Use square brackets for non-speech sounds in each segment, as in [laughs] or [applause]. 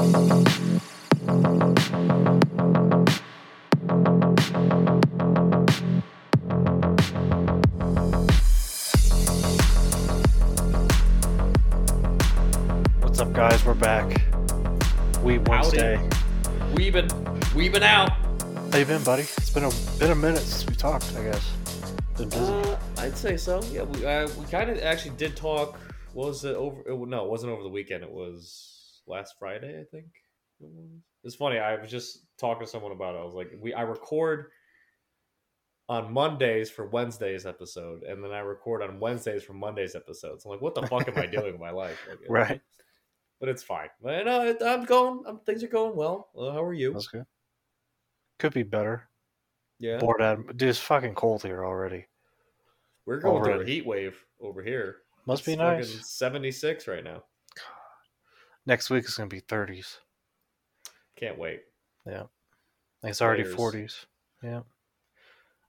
What's up, guys? We're back. We Wednesday. We been we've been out. How you been, buddy? It's been a been a minute since we talked. I guess. Been busy. Uh, I'd say so. Yeah, we uh, we kind of actually did talk. what Was it over? It, no, it wasn't over the weekend. It was last Friday, I think. It was. It's funny. I was just talking to someone about it. I was like, we I record on Mondays for Wednesday's episode, and then I record on Wednesdays for Monday's episodes. I'm like, what the fuck am I [laughs] doing with my life? Like, right. But it's fine. But no, I'm going. I'm, things are going well. Uh, how are you? That's good. Could be better. Yeah, Bored out. Dude, it's fucking cold here already. we're going through a heat wave over here. Must be It's fucking nice. 76 right now. Next week is gonna be 30s. Can't wait. Yeah. It's already Layers. 40s. Yeah. I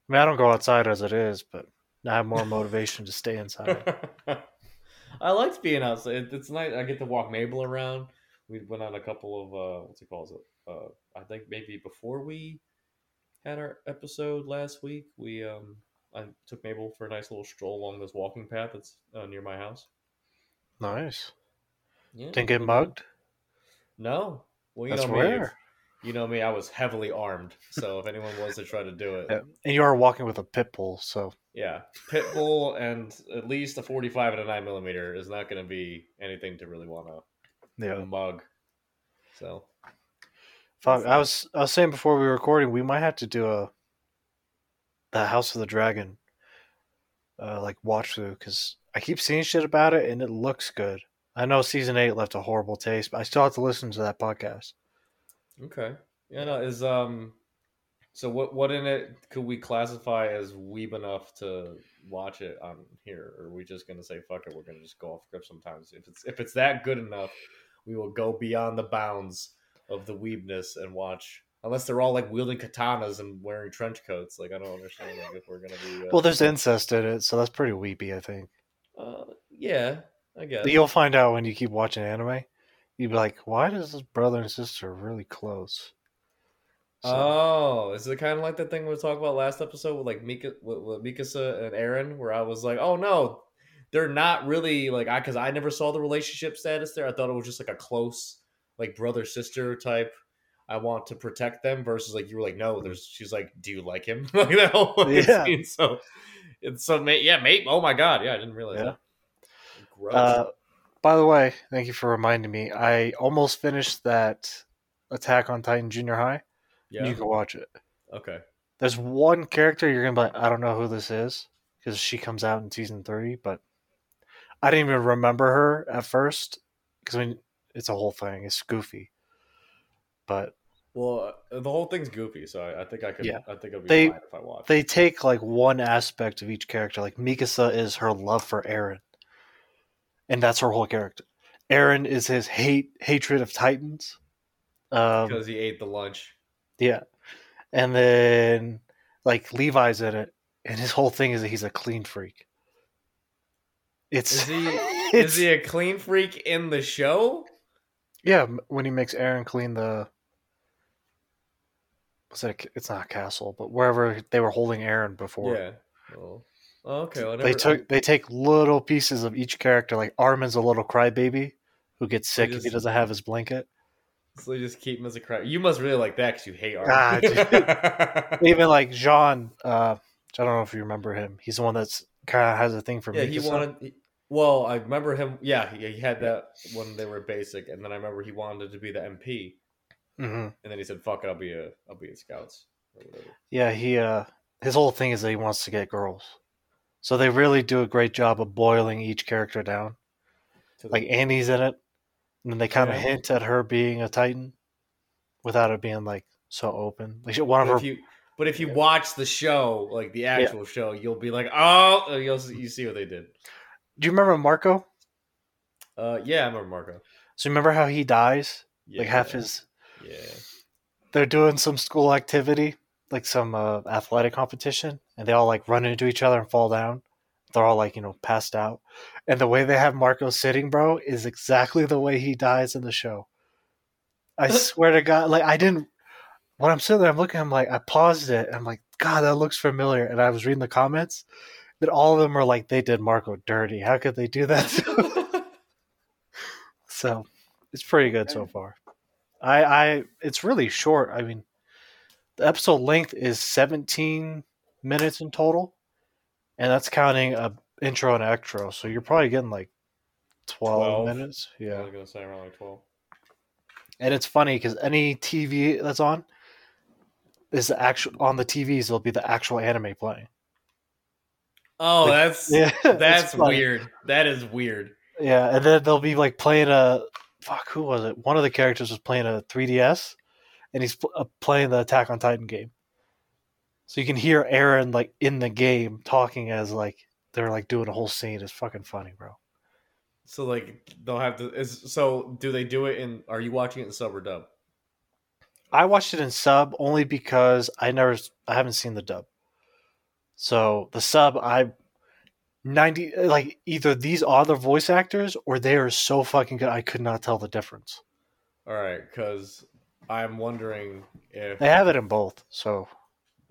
mean, I don't go outside as it is, but I have more motivation to stay inside. [laughs] I liked being outside. It's nice. I get to walk Mabel around. We went on a couple of uh, what's it called? Uh, I think maybe before we had our episode last week, we um, I took Mabel for a nice little stroll along this walking path that's uh, near my house. nice. Yeah, Didn't get mugged. No, well, you That's know me. You know me. I was heavily armed, so if anyone was to try to do it, [laughs] Yeah. And you are walking with a pit bull, so Yeah, pit bull and at least a forty-five and a nine millimeter is not going to be anything to really want to yeah. mug. So Fuck, I was I was saying before we were recording, we might have to do a the House of the Dragon, uh, like watch through because I keep seeing shit about it and it looks good. I know season eight left a horrible taste, but I still have to listen to that podcast. okay, yeah, no, is um, so what what in it could we classify as weeb enough to watch it on here, or are we just going to say fuck it? We're going to just go off script sometimes. If it's if it's that good enough, we will go beyond the bounds of the weebness and watch. Unless they're all like wielding katanas and wearing trench coats, like I don't understand like, if we're gonna be. Uh, Well, there's incest in it, so that's pretty weepy. I think uh, yeah, I guess. you'll find out when you keep watching anime. You'd be like, "Why does this brother and sister really close?" So- Oh, is it kind of like the thing we talked about last episode with like Mika, with, with Mikasa and Eren, where I was like, "Oh no, they're not really like I," because I never saw the relationship status there. I thought it was just like a close, like brother sister type. I want to protect them versus like you were like, no, hmm. there's. She's like, do you like him? like that whole Yeah. scene. So it's so mate, yeah, mate. Oh my god, yeah, I didn't realize Yeah. that. Gross. Uh, by the way, thank you for reminding me. I almost finished that Attack on Titan Junior High. yeah. You can watch it. okay. There's one character you're gonna be like, I don't know who this is because she comes out in season three, but I didn't even remember her at first because I mean it's a whole thing. It's goofy, but Well, uh, the whole thing's goofy, so I, I think I could. Yeah. I think I'd be They- fine if I watch. they take like one aspect of each character. Like Mikasa is her love for Eren, and that's her whole character. Eren is his hate hatred of Titans. Um, because he ate the lunch. Yeah. And then like Levi's in it and his whole thing is that he's a clean freak. It's Is he it's [laughs] is he a clean freak in the show? yeah, when he makes Eren clean the what's that it's not a castle, but wherever they were holding Eren before. Yeah. Oh. Oh, okay. Well, They took they take little pieces of each character like Armin's a little crybaby who gets sick if he doesn't have his blanket. So you just keep him as a crap. You must really like that because you hate Armin. Ah, [laughs] Even like Jean, uh I don't know if you remember him. He's the one that's kind of has a thing for yeah, he wanted. he- well, I remember him. Yeah, he, he had that when they were basic, and then I remember he wanted to be the MP, Mhm. and then he said, "Fuck it, I'll be a, I'll be a scouts." Or whatever. Yeah, he uh his whole thing is that he wants to get girls. So they really do a great job of boiling each character down. Like Annie's in it, and then they kind of Yeah. hint at her being a Titan without it being like so open. Like one of but her if you, but if you watch the show, like the actual show, you'll be like, "Oh, you'll you see what they did." Do you remember Marco? Uh, yeah, I remember Marco. So remember how he dies? Yeah, Like half his Yeah. they're doing some school activity, like some uh, athletic competition, and they all like run into each other and fall down. They're all like, you know, passed out. And the way they have Marco sitting, bro, is exactly the way he dies in the show. I uh. swear to God, like I didn't. When I'm sitting there, I'm looking. I'm like, I paused it. And I'm like, God, that looks familiar. And I was reading the comments. That all of them are like, they did Marco dirty. How could they do that? [laughs] so, it's pretty good so far. I, I, it's really short. I mean, the episode length is 17 minutes in total, and that's counting a intro and outro. So you're probably getting like 12, 12. minutes. I Yeah. was gonna say around like twelve. And it's funny because any TV that's on is the actual on the TVs. There'll be the actual anime playing. Oh, Like, that's [laughs] Yeah, that's weird. That is weird. Yeah, and then they'll be like playing a fuck. Who was it? One of the characters was playing a 3DS, and he's pl- uh, playing the Attack on Titan game. So you can hear Eren like in the game talking as like they're like doing a whole scene. It's fucking funny, bro. So like they'll have to. Is so do they do it in? Are you watching it in sub or dub? I watched it in sub only because I never, I haven't seen the dub. So the sub, I ninety like either these are the voice actors or they are so fucking good. I could not tell the difference. All right, because I'm wondering if. They have it in both. So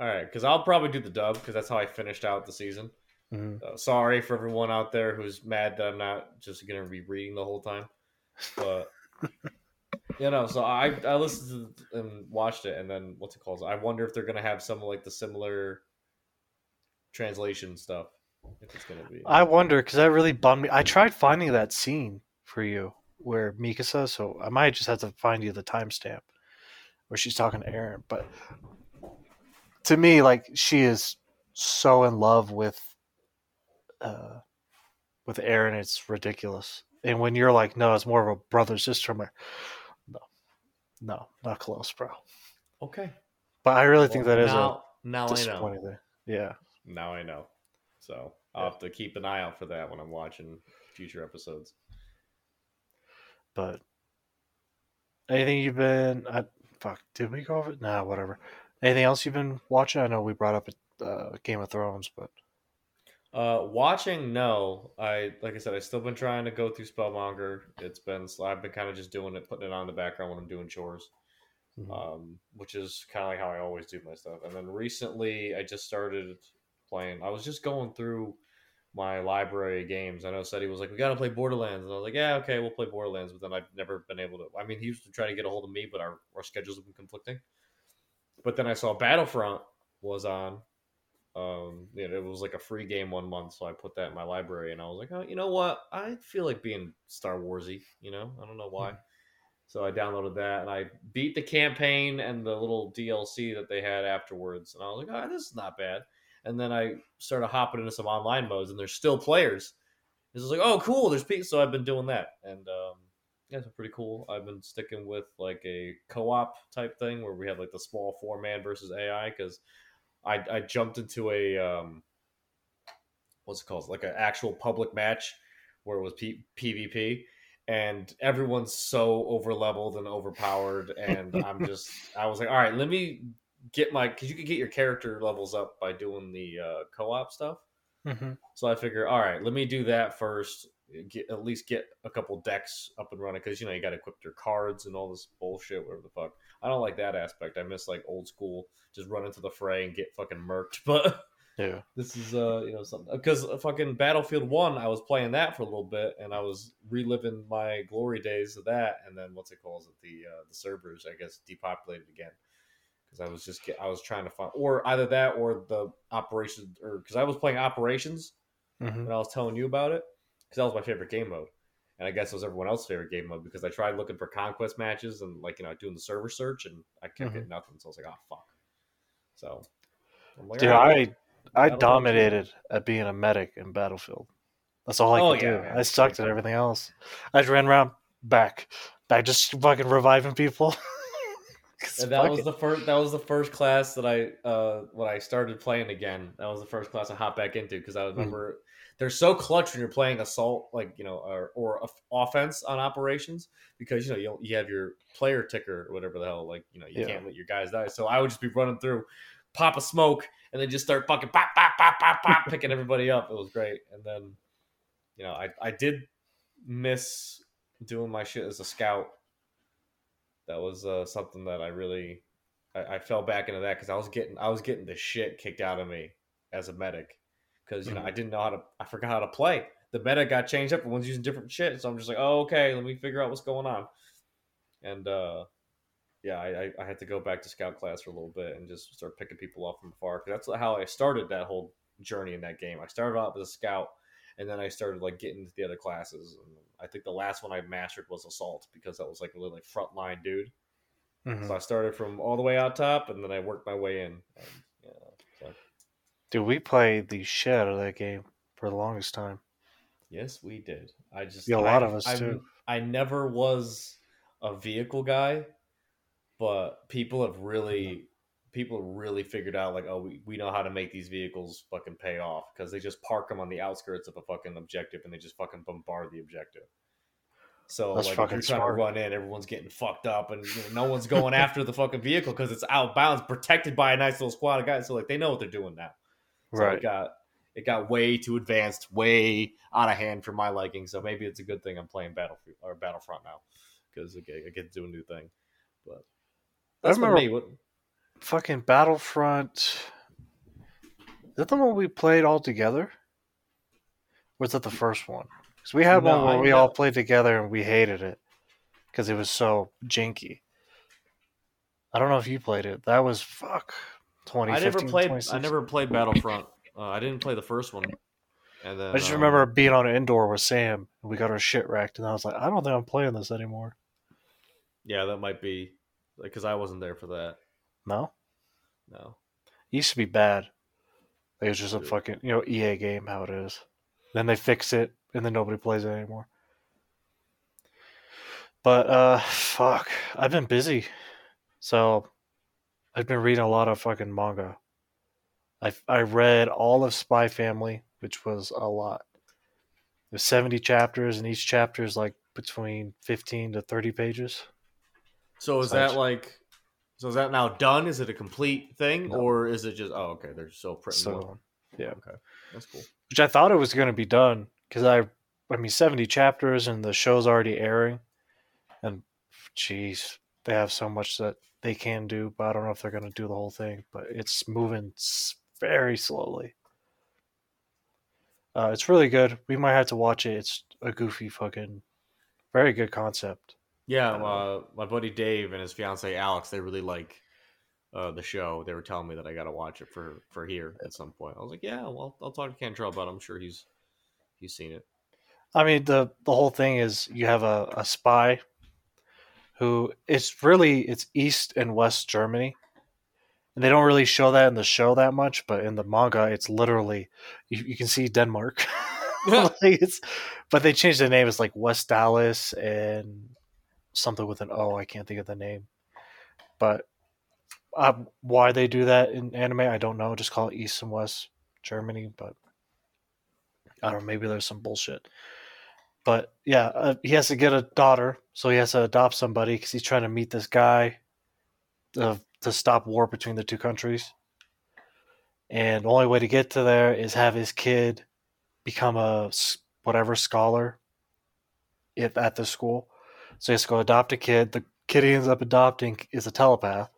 All right, because I'll probably do the dub because that's how I finished out the season. mhm. Uh, sorry for everyone out there who's mad that I'm not just gonna be reading the whole time, but you know, so I I listened to and watched it, and then what's it called? I wonder if they're gonna have some like the similar translation stuff. If it's gonna be, I wonder because that really bummed me. I tried finding that scene for you where Mikasa, so I might just have to find you the timestamp where she's talking to Eren. But to me, like she is so in love with uh with Eren, it's ridiculous. And when you're like, no, it's more of a brother sister, like, no, no, not close, bro. okay. But I really think Well, that is now. a now I know. thing. Yeah. Now I know. So I'll have to keep an eye out for that when I'm watching future episodes. But anything you've been? I, fuck, did we go over? it? Nah, whatever. Anything else you've been watching? I know we brought up uh, Game of Thrones, but Uh, watching, no. I like I said, I've still been trying to go through Spellmonger. It's been I've been kind of just doing it, putting it on the background when I'm doing chores, Mhm. um, which is kind of like how I always do my stuff. And then recently, I just started playing. I was just going through my library of games. I know said he was like, "We got to play Borderlands," and I was like, "Yeah, okay, we'll play Borderlands." But then I've never been able to. I mean, he used to try to get a hold of me, but our our schedules have been conflicting. But then I saw Battlefront was on. Um, you know, it was like a free game one month, so I put that in my library, and I was like, oh, you know what? I feel like being Star Warsy. You know, I don't know why. So I downloaded that, and I beat the campaign and the little DLC that they had afterwards, and I was like, oh, this is not bad. And then I started hopping into some online modes, and there's still players. It's like, oh, cool. There's people. So I've been doing that, and um, yeah, it's pretty cool. I've been sticking with like a co-op type thing where we have like the small four man versus AI because I I jumped into a um, what's it called like an actual public match where it was P- PvP and everyone's so over leveled and overpowered and I'm [laughs] just I was like all right let me get my because you can get your character levels up by doing the uh, co-op stuff Mhm. so I figure, all right, let me do that first. Get at least get a couple decks up and running because you know you got to equip your cards and all this bullshit, whatever the fuck. I don't like that aspect. I miss like old school, just run into the fray and get fucking murked. [laughs] But yeah, this is uh you know something because fucking Battlefield One, I was playing that for a little bit and I was reliving my glory days of that. And then what's it called? The uh, the servers, I guess, depopulated again because I was just get, I was trying to find or either that or the operations or because I was playing operations Mhm. when I was telling you about it because that was my favorite game mode, and I guess it was everyone else's favorite game mode because I tried looking for conquest matches and like you know doing the server search and I kept Mhm. getting nothing. So I was like, oh fuck. So, like, dude, "All right, I I dominated at being a medic in Battlefield. That's all I Oh, could yeah, do. man. I sucked at everything else. I just ran around back, back, just fucking reviving people. [laughs] And that was it. the first. That was the first class that I, uh, when I started playing again. That was the first class I hopped back into because Hmm. I remember they're so clutch when you're playing assault, like you know, or, or offense on operations because you know you, you have your player ticker or whatever the hell. Like you know you Yeah. can't let your guys die. So I would just be running through, pop a smoke, and then just start fucking pop, pop, pop, pop, pop, [laughs] picking everybody up. It was great. And then, you know, I I did miss doing my shit as a scout that was uh, something that I really I, I fell back into that because I was getting I was getting the shit kicked out of me as a medic because you know I didn't know how to I forgot how to play. The meta got changed up. Everyone's using different shit, so I'm just like, oh okay, let me figure out what's going on. And uh, yeah, I, I, I had to go back to scout class for a little bit and just start picking people off from afar because that's how I started that whole journey in that game. I started off as a scout, and then I started like getting into the other classes. And I think the last one I mastered was assault because that was like a really like frontline dude. Mhm. So I started from all the way out top, and then I worked my way in. And, Dude, we played the shit out of that game for the longest time. yes, we did. I just Yeah, a lot I- of us, I, too. I never was a vehicle guy, but people have really mm-hmm. people really figured out like, oh, we, we know how to make these vehicles fucking pay off because they just park them on the outskirts of a fucking objective and they just fucking bombard the objective. So That's like if you're trying smart. to run in, everyone's getting fucked up, and you know, no one's going after the fucking vehicle because it's out of bounds, protected by a nice little squad of guys. So like they know what they're doing now. So Right. it got it got way too advanced, way out of hand for my liking. So maybe it's a good thing I'm playing Battlefield or Battlefront now because I get, I get to do a new thing. But I that's for remember- me. What, Fucking Battlefront. Is that the one we played all together? Or was that the first one? Because we had No, one where I we know- all played together and we hated it because it was so janky. I don't know if you played it. That was fuck. I never played. I never played Battlefront. Uh, I didn't play the first one. And then I just um, remember being on an indoor with Sam and we got our shit wrecked, and I was like, I don't think I'm playing this anymore. Yeah, that might be because I wasn't there for that. No, No. it used to be bad. Like, It was just a fucking you know EA game how it is. Then they fix it, and then nobody plays it anymore. But uh, fuck, I've been busy, so I've been reading a lot of fucking manga. I I read all of Spy Family, which was a lot. There's 70 chapters, and each chapter is like between 15 to 30 pages. So is So that like? So is that now done? Is it a complete thing, No. or is it just? Oh, okay. They're still printing So more. yeah. Okay, that's cool. which I thought it was going to be done because I, I mean, seventy chapters and the show's already airing, and jeez, they have so much that they can do, but I don't know if they're going to do the whole thing. But it's moving very slowly. Uh, it's really good. We might have to watch it. It's a goofy fucking, very good concept. Yeah, Uh, uh, my buddy Dave and his fiance Alex, they really like uh, the show. They were telling me that I got to watch it for for here at some point. I was like, yeah, well, I'll talk to Cantrell about. it. I'm sure he's he's seen it. I mean, the the whole thing is you have a, a spy who it's really it's East and West Germany. And they don't really show that in the show that much, but in the manga it's literally you, you can see Denmark. [laughs] like it's but they changed the name it's like Westalis and something with an O, I can't think of the name. But uh, why they do that in anime, I don't know. Just call it East and West Germany, but I don't know. Maybe there's some bullshit. But yeah, uh, he has to get a daughter, so he has to adopt somebody because he's trying to meet this guy uh, to stop war between the two countries. And the only way to get to there is have his kid become a whatever scholar if at the school. So he has to go adopt a kid. The kid he ends up adopting is a telepath.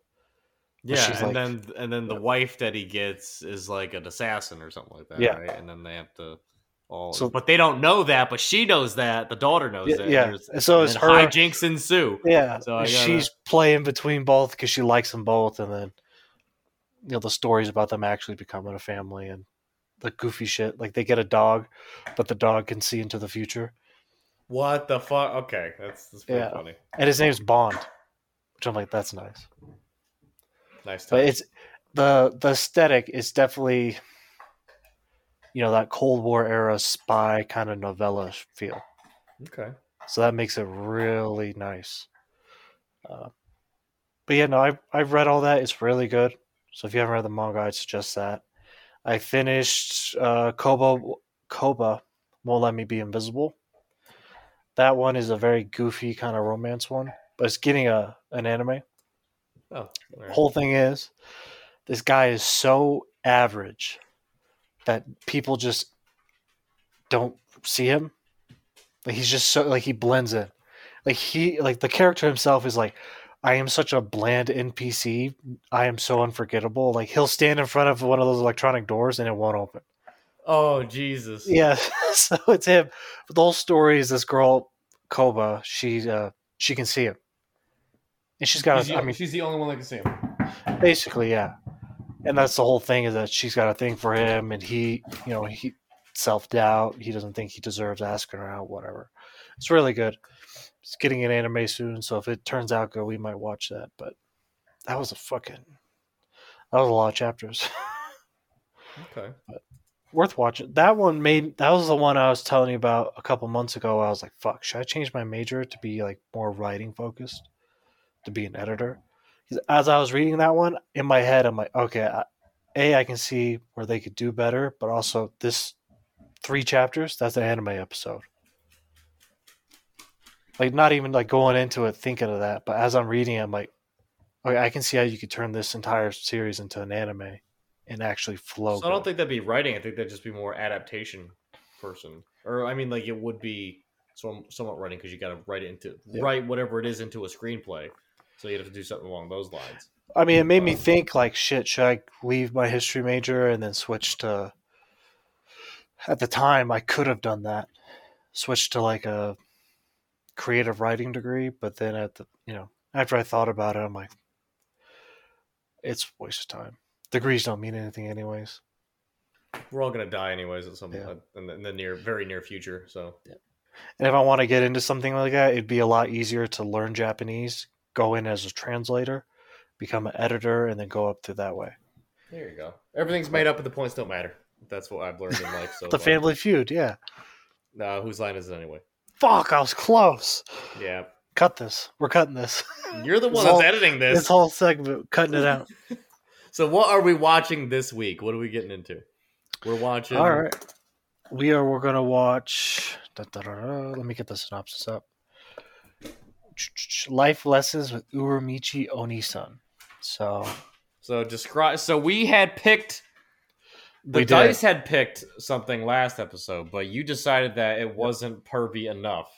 Yeah, and like- then and then the wife that he gets is like an assassin or something like that, Yeah. right? And then they have to all. So- but they don't know that, but she knows that. The daughter knows Yeah, that. yeah. There's- so it's then her- hijinks ensue. Yeah, So I she's playing between both because she likes them both, and then you know the stories about them actually becoming a family and the goofy shit. Like they get a dog, but the dog can see into the future, What the fuck? Okay, that's that's pretty Yeah. funny. and his name's Bond, which I'm like, that's nice. Nice. But it's the the aesthetic is definitely you know that Cold War era spy kind of novella feel. okay. So that makes it really nice. Uh, but yeah, no, I've I've read all that. It's really good. So if you haven't read the manga, I'd suggest that. I finished uh, Kubo Kubo won't let me be invisible. That one is a very goofy kind of romance one, but it's getting a an anime. Oh. Whole thing is, this guy is so average that people just don't see him. Like he's just so like he blends in. Like he like the character himself is like, I am such a bland NPC. I am so unforgettable. Like he'll stand in front of one of those electronic doors and it won't open. Oh Jesus! Yeah, [laughs] so it's him. But the whole story is this girl Kubo. She uh, she can see him, and she's got. A, the, I mean, she's the only one that can see him. basically, yeah. And that's the whole thing is that she's got a thing for him, and he, you know, he self doubt. He doesn't think he deserves asking her out. Whatever. It's really good. It's getting an anime soon, so if it turns out good, we might watch that. But that was a fucking. That was a lot of chapters. [laughs] Okay. worth watching. That one made that was the one I was telling you about a couple months ago. I was like, "Fuck, should I change my major to be like more writing focused, to be an editor?" As I was reading that one in my head, I'm like, "Okay, I, a I can see where they could do better, but also this three chapters that's an anime episode." Like not even like going into it thinking of that, but as I'm reading, I'm like, "Okay, I can see how you could turn this entire series into an anime." And actually flow. So I don't think that'd be writing. I think that'd just be more adaptation person, or I mean, like it would be some, somewhat writing because you got to write it into Yeah. write whatever it is into a screenplay. So you'd have to do something along those lines. I mean, it made me Um, think like, shit, should I leave my history major and then switch to? At the time, I could have done that, switch to like a creative writing degree. But then at the, you know, after I thought about it, I'm like, it's a waste of time. Degrees don't mean anything, anyways. We're all gonna die anyways at some Yeah. in, the, in the near, very near future. So And if I want to get into something like that, it'd be a lot easier to learn Japanese, go in as a translator, become an editor, and then go up through that way. there you go. Everything's made up, and the points don't matter. That's what I've learned in life. [laughs] So the far. Family Feud, yeah. Uh, whose line is it anyway? Fuck, I was close. Yeah, Cut this. We're cutting this. [laughs] you're the one that's whole- editing this. this whole segment, cutting it out. [laughs] So what are we watching this week? What are we getting into? We're watching. All right. We are. We're gonna watch. da, da, da, let me get the synopsis up. Life lessons with Uramichi Oniisan. So So describe. So we had picked. The We did. dice had picked something last episode, but you decided that it wasn't pervy enough.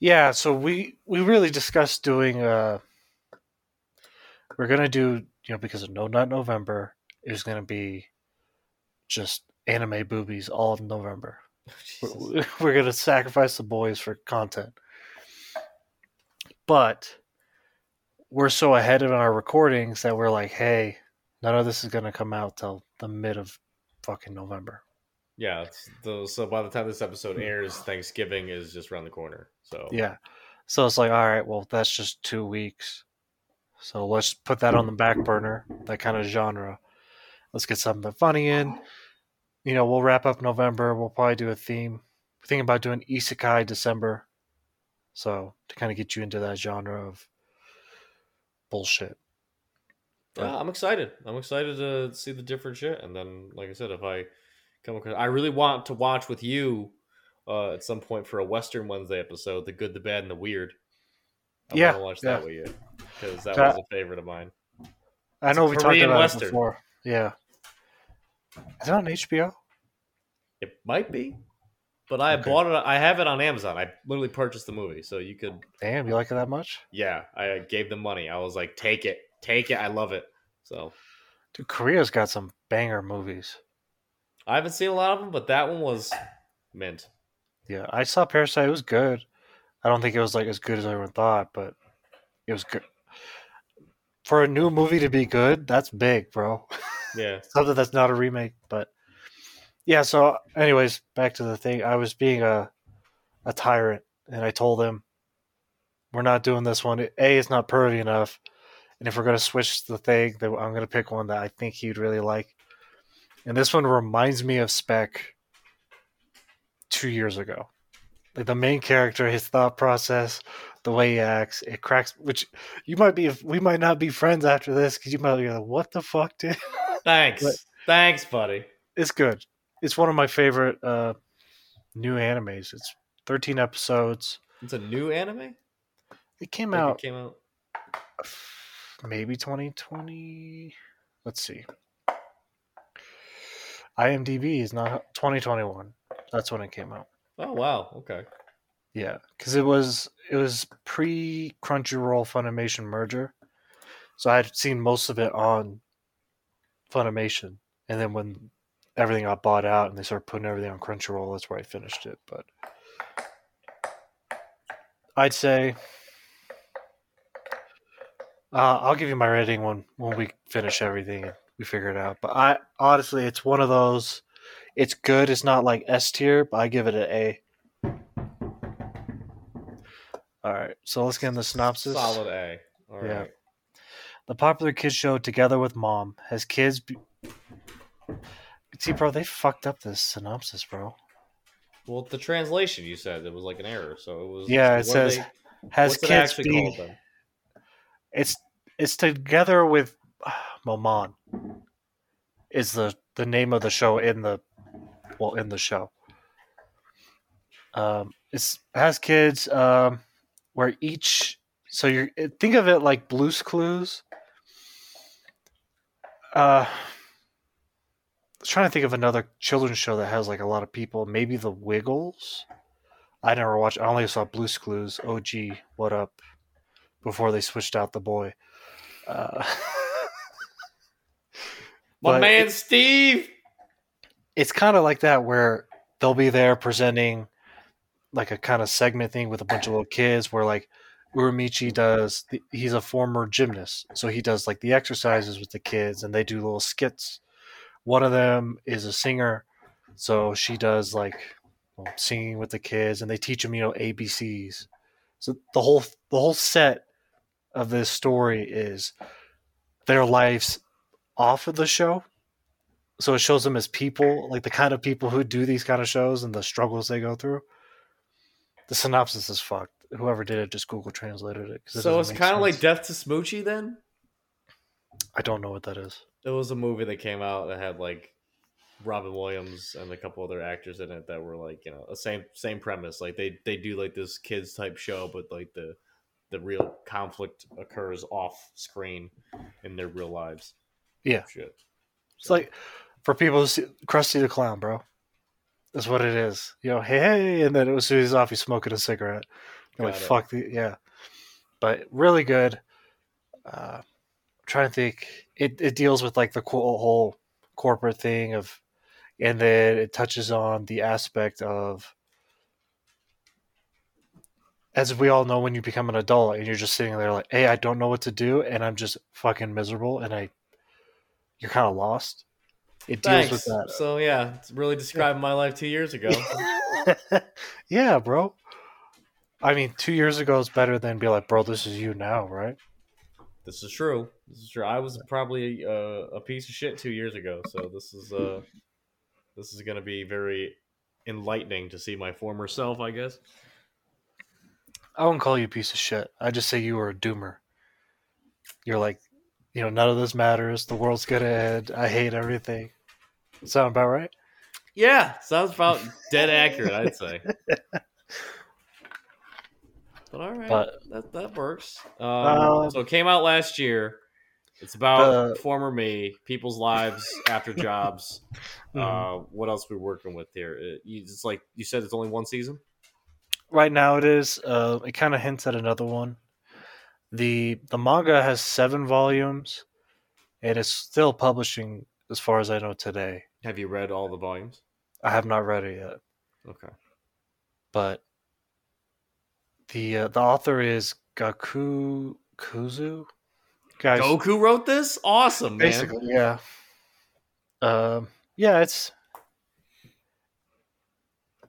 yeah, so we we really discussed doing. uh We're gonna do you know because of No Not November is gonna be just anime boobies all of November. [laughs] Jesus. We're- we're gonna sacrifice the boys for content but we're so ahead in our recordings that we're like hey none of this is gonna come out till the mid of fucking november. Yeah. It's the, so by the time this episode mm. airs, Thanksgiving is just around the corner. So. Yeah. So it's like all right well that's just two weeks. So let's put that on the back burner that kind of genre. Let's get something funny in. You know we'll wrap up november. We'll probably do a theme. We're thinking about doing isekai december so to kind of get you into that genre of bullshit Yeah, I'm excited. I'm excited to see the different shit. And then, like I said, if I come across, I really want to watch with you uh, at some point for a Western Wednesday episode, the good, the bad, and the weird. I Yeah, want to watch yeah. that with you because that That- was a favorite of mine. I It's know we talked about Western. it before. Yeah. Is it on HBO? It might be, but I Okay. bought it. I have it on Amazon. I literally purchased the movie, so you could. Damn, you like it that much? Yeah, I gave them money. I was like, take it, take it. I love it. So Dude, Korea's got some banger movies. I haven't seen a lot of them, but that one was mint. Yeah, I saw Parasite. It was good. I don't think it was like as good as everyone thought, but it was good. For a new movie to be good, that's big, bro. [laughs] Yeah, Something that's not a remake, but yeah. So, anyways, back to the thing. I was being a a tyrant, and I told him we're not doing this one. A, is not pervy enough, and if we're gonna switch the thing, then I'm gonna pick one that I think he'd really like. And this one reminds me of Spec two years ago. Like the main character, his thought process, the way he acts, it cracks. Which you might be, we might not be friends after this because you might be like, "What the fuck, dude?" [laughs] thanks, thanks, buddy. it's good. It's one of my favorite uh, new animes. It's 13 episodes. It's a new anime. It came Like, out It came out. maybe 2020. Let's see. IMDb is not 2021. That's when it came out. Oh wow. Okay. Yeah, because it was it was pre Crunchyroll Funimation merger, so I had seen most of it on Funimation, and then when everything got bought out and they started putting everything on Crunchyroll, that's where I finished it. But I'd say uh, I'll give you my rating when when we finish everything and we figure it out. But I honestly, it's one of those. It's good. It's not like S tier, but I give it an A. All right, so let's get in the synopsis. Solid A. All right. Yeah. The popular kids show Together with Mom has kids. Be- See, bro, they fucked up this synopsis, bro. Well, the translation you said it was like an error, so it was. Yeah, it says they- Has it kids actually be? called? It's it's together with [sighs] Maman. Is the the name of the show in the well in the show. Um, it's has kids um, where each so you're think of it like Blue's Clues. Uh, was trying to think of another children's show that has like a lot of people. Maybe The Wiggles. I never watched. I only saw Blue's Clues. OG, what up? Before they switched out the boy. Uh, [laughs] My man Steve. it's kind of like that where they'll be there presenting like a kind of segment thing with a bunch of little kids where like Uramichi does the, he's a former gymnast so he does like the exercises with the kids and they do little skits one of them is a singer so she does like well, singing with the kids and they teach them you know abcs so the whole the whole set of this story is their lives off of the show so it shows them as people, like the kind of people who do these kind of shows and the struggles they go through. The synopsis is fucked. Whoever did it just Google translated it. it So it's kind of like. Death to Smoochy then. I don't know what that is. It was a movie that came out that had like Robin Williams and a couple other actors in it that were like you know the same same premise. Like they they do like this kids type show, but like the the real conflict occurs off screen in their real lives. Yeah. Shit. It's like for people who see Krusty the Clown, bro. That's what it is. You know, hey, hey, and then as soon as he's off, he's smoking a cigarette. Like, it. fuck the yeah. But really good. Uh, I'm trying to think. It it deals with like the whole corporate thing of, and then it touches on the aspect of, as we all know, when you become an adult and you're just sitting there like, hey, I don't know what to do, and I'm just fucking miserable, and I, you're kind of lost. It deals Thanks. with that. So yeah, it's really describing my life two years ago. [laughs] yeah, bro. I mean, two years ago is better than be like, bro, this is you now, right? this is true. This is true. I was probably uh, a piece of shit two years ago. So this is uh this is gonna be very enlightening to see my former self. I guess. I wouldn't call you a piece of shit. I just say you were a doomer. You're like, you know, none of this matters. The world's gonna end. I hate everything. Sound about right? Yeah, sounds about dead accurate. I'd say. [laughs] But all right, But- that that works. Um, Um, so it came out last year. It's about The- former me, people's lives after [laughs] jobs. Mhm. Uh, what else we working with here? It, it's like you said, it's only one season. right now it is. Uh, it kind of hints at another one. the The manga has seven volumes, and it's still publishing, as far as I know today. Have you read all the volumes? I have not read it yet, Okay. but the uh, the author is Gaku Kuzu. Guys, Goku wrote this. Awesome, man. basically, yeah. Um, yeah, it's.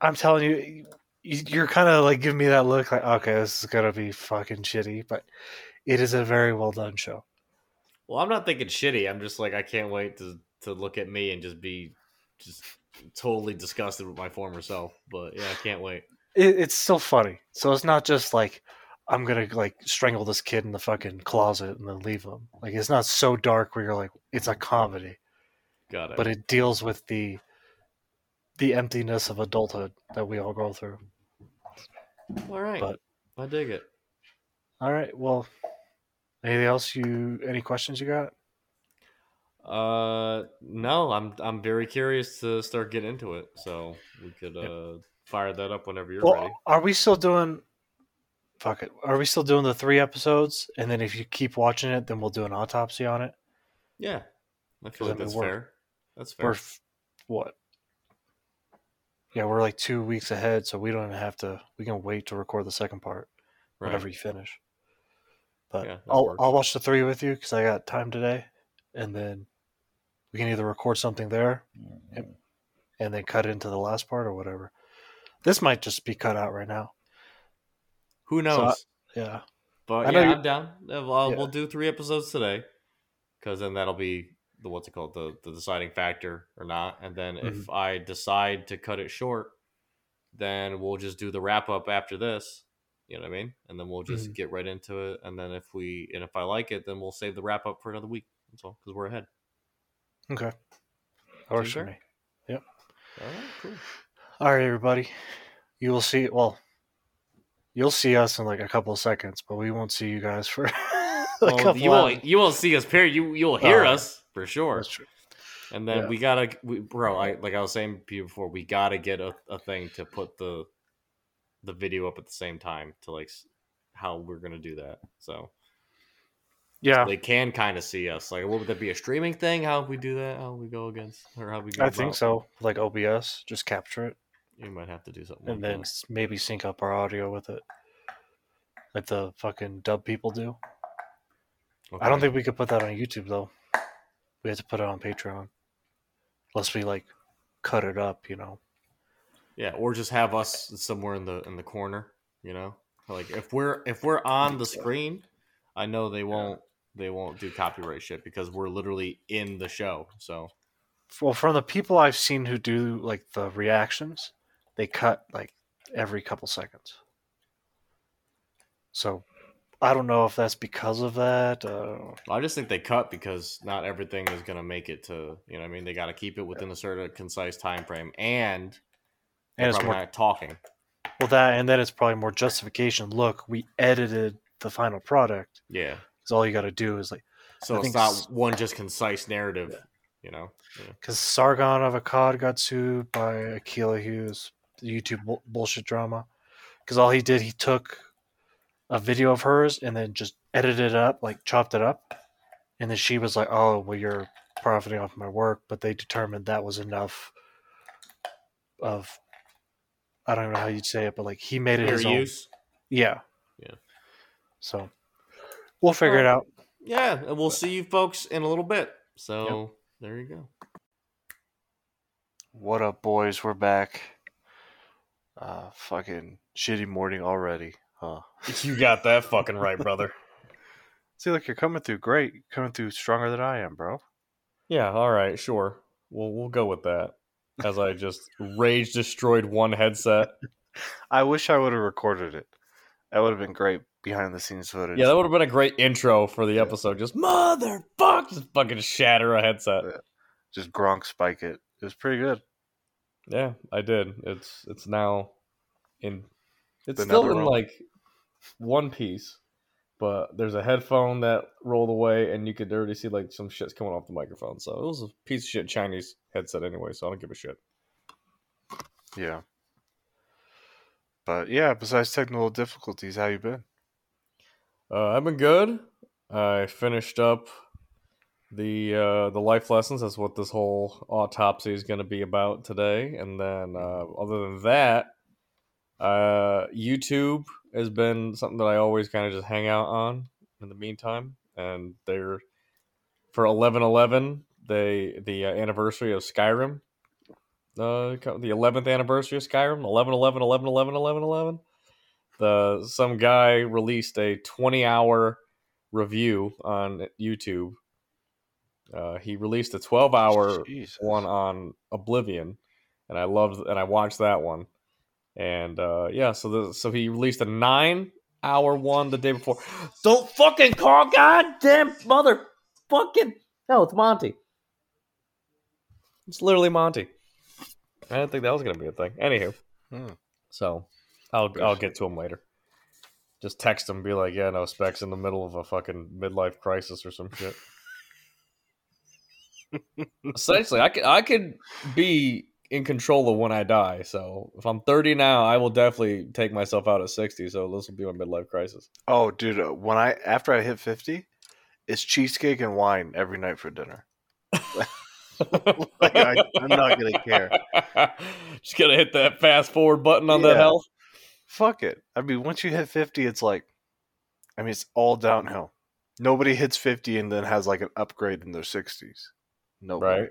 I'm telling you, you- you're kind of like giving me that look, like, okay, this is gonna be fucking shitty, but it is a very well done show. Well, I'm not thinking shitty. I'm just like I can't wait to to look at me and just be just totally disgusted with my former self. But yeah, I can't wait. It, it's still funny, so it's not just like I'm gonna like strangle this kid in the fucking closet and then leave him. Like it's not so dark where you're like it's a comedy, Got it. but it deals with the the emptiness of adulthood that we all go through. all right. but- I dig it. All right. Well, anything else? You any questions you got? Uh, no, I'm I'm very curious to start getting into it. So we could uh fire that up whenever you're Well, ready. are we still doing fuck it. Are we still doing the three episodes? And then if you keep watching it, then we'll do an autopsy on it. Yeah, I Because, feel I like mean, that's we're- fair. That's We're fair. f- what? Yeah, we're like two weeks ahead, so we don't even have to. We can wait to record the second part Right. whenever you finish. But Yeah, I'll works. I'll watch the three with you because I got time today, and then we can either record something there mm-hmm. and then cut into the last part or whatever. This might just be cut out right now. Who So knows? Yeah. but I know yeah, you- I'm down. Uh, Well, Yeah. we'll do three episodes today, because then that'll be the what's it called the the deciding factor or not. And then if Mm-hmm. I decide to cut it short, then we'll just do the wrap up after this. You know what I mean? And then we'll just Mhm. get right into it. And then if we and if I like it, then we'll save the wrap up for another week. That's all because we're ahead. Okay. That works Seems for fair. me. All right, cool. All right, everybody. You will see. Well, you'll see us in like a couple of seconds, but we won't see you guys for [laughs] a Well, couple you won't you won't see us. Period. You you'll hear Oh, us for sure. That's true. And then Yeah. we gotta, we, bro. I like I was saying to you before, we gotta get a, a thing to put the the video up at the same time to like how we're gonna do that. So Yeah, they can kind of see us. Like, would that be a streaming thing? How would we do that? How we go against or how we go? I think so. Like OBS, just capture it You might have to do something. and like then that. maybe sync up our audio with it, like the fucking dub people do. I don't think we could put that on YouTube though. We have to put it on Patreon, unless we like cut it up. You know. Yeah, or just have us somewhere in the in the corner. You know, like if we're if we're on the screen, I know they won't they won't do copyright shit because we're literally in the show. So Well, from the people I've seen who do like the reactions, they cut like every couple seconds. So I don't know if that's because of that. Uh, I just think they cut because not everything is going to make it to you know. I mean, they got to keep it within a certain concise time frame, and and it's more talking. well that, and then it's probably more justification. Look, we edited the final product. Yeah, Because all you got to do is like, so I it's think not one just concise narrative. Yeah. You know, Yeah. because Sargon of Akkad got sued by Akilah Hughes, the YouTube bu- bullshit drama. Because all he did, he took a video of hers and then just edited it up, like chopped it up. And then she was like, "Oh, well, you're profiting off my work," but they determined that was enough of I don't know how you'd say it, but like he made it fair his own. Yeah, Yeah. So we'll figure it out. Yeah, and we'll see you folks in a little bit. So there you go. What up, boys? We're back. Uh, fucking shitty morning already, huh? You got that [laughs] fucking right, brother. See, look, you're coming through great. You're coming through stronger than I am, bro. Yeah, all right, sure. We'll we'll go with that. As I just rage destroyed one headset. [laughs] I wish I would have recorded it. That would have been great behind the scenes footage. Yeah, that would have been a great intro for the episode. Just motherfuck, just fucking shatter a headset. Just Gronk spike it. It was pretty good. Yeah, I did. It's it's now in. It's The still in like one piece, but there's a headphone that rolled away, and you could already see like some shit's coming off the microphone. So it was a piece of shit Chinese headset anyway. So I don't give a shit. Yeah. But yeah, besides technical difficulties, how you been? Uh, I've been good. I finished up the uh, the life lessons. That's what this whole autopsy is going to be about today. And then, uh, other than that, uh, YouTube has been something that I always kind of just hang out on in the meantime. And they're for eleven eleven, they the uh, anniversary of Skyrim. Uh, the eleventh anniversary of Skyrim, 11 11 11 11 11 11 the some guy released a 20 hour review on YouTube. Uh, he released a 12 hour one on Oblivion, and I loved and I watched that one. And uh, yeah, so the, so he released a nine hour one the day before. [gasps] Don't fucking call, goddamn mother, fucking no, it's Monty. It's literally Monty. I didn't think that was gonna be a thing. Anywho, Hmm. so I'll I'll get to him later. Just text him, be like, yeah, no, Specs in the middle of a fucking midlife crisis or some shit. Essentially, I could I could be in control of when I die. So if I'm 30 now, I will definitely take myself out at 60. So this will be my midlife crisis. Oh, dude, uh, when I after I hit fifty, it's cheesecake and wine every night for dinner. [laughs] like I, I'm not gonna care. [laughs] Just gonna hit that fast forward button on that Yeah. health. Fuck it. I mean, once you hit fifty, it's like, I mean, it's all downhill. Nobody hits fifty and then has like an upgrade in their sixties. No, Right.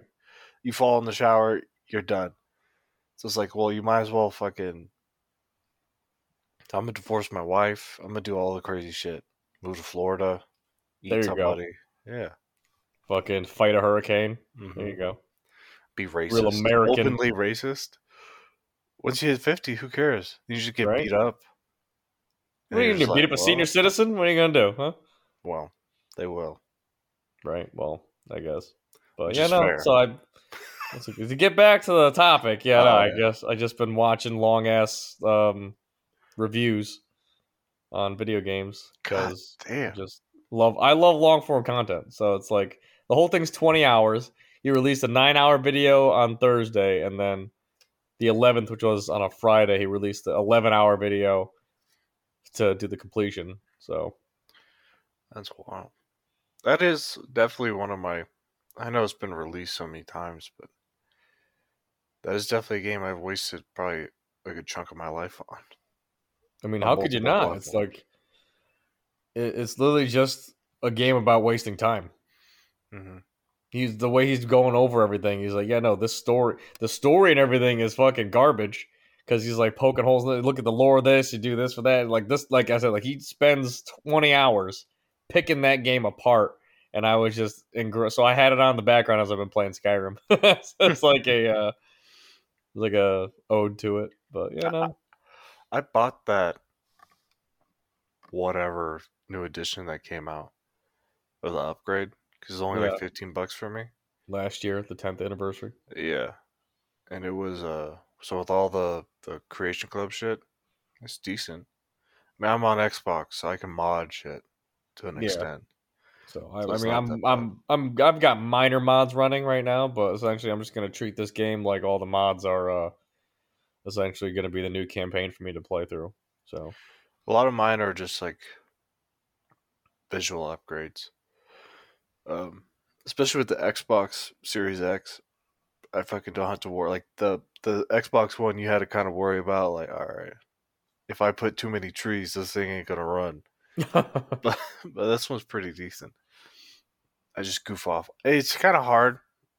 You fall in the shower, you're done. So it's like, well, you might as well fucking. I'm gonna divorce my wife. I'm gonna do all the crazy shit. Move to Florida. Eat There you go. Yeah. Fucking fight a hurricane. Mhm. There you go. Be racist. real American. Openly racist. Once you hit 50, who cares? You just get Right. beat up. What are you gonna you're? Beat up a like, senior citizen? What are you gonna do? Huh? Well, they will. Right. Well, I guess. But Which yeah, is no. fair. So I. To get back to the topic, yeah, no, Oh, I yeah. guess I just been watching long ass um, reviews on video games because just love. I love long form content, so it's like the whole thing's twenty hours. You released a nine hour video on Thursday, and then the eleventh, which was on a Friday, he released the eleven hour video to do the completion. So That's wild. That is definitely one of my. I know it's been released so many times, but that is definitely a game I've wasted probably a good chunk of my life on. I mean, On how could you not? It's like it's literally just a game about wasting time. hmm He's the way he's going over everything. He's like, yeah, no, this story, the story and everything is fucking garbage because he's like poking holes. in it. Look at the lore of this. You do this for that. Like this, like I said, like he spends twenty hours picking that game apart. And I was just engrossed. So I had it on the background as I've been playing Skyrim. [laughs] so it's like a, uh, like a ode to it. But yeah, no, I bought that whatever new edition that came out of the upgrade because it's only Yeah. like 15 bucks for me. last year, the tenth anniversary. Yeah. And it was uh so with all the the creation club shit, it's decent. I mean, I'm on Xbox, so I can mod shit to an Yeah. extent. So I, So I mean, I'm. I'm, I'm, I've got minor mods running right now, but essentially, I'm just gonna treat this game like all the mods are uh, essentially gonna be the new campaign for me to play through. So A lot of mine are just like visual upgrades. Um, especially with the Xbox Series X, I fucking don't have to worry. Like the the Xbox One, you had to kind of worry about like, all right, if I put too many trees, this thing ain't gonna run. [laughs] But [laughs] but this one's pretty decent. I just goof off. It's kind of hard.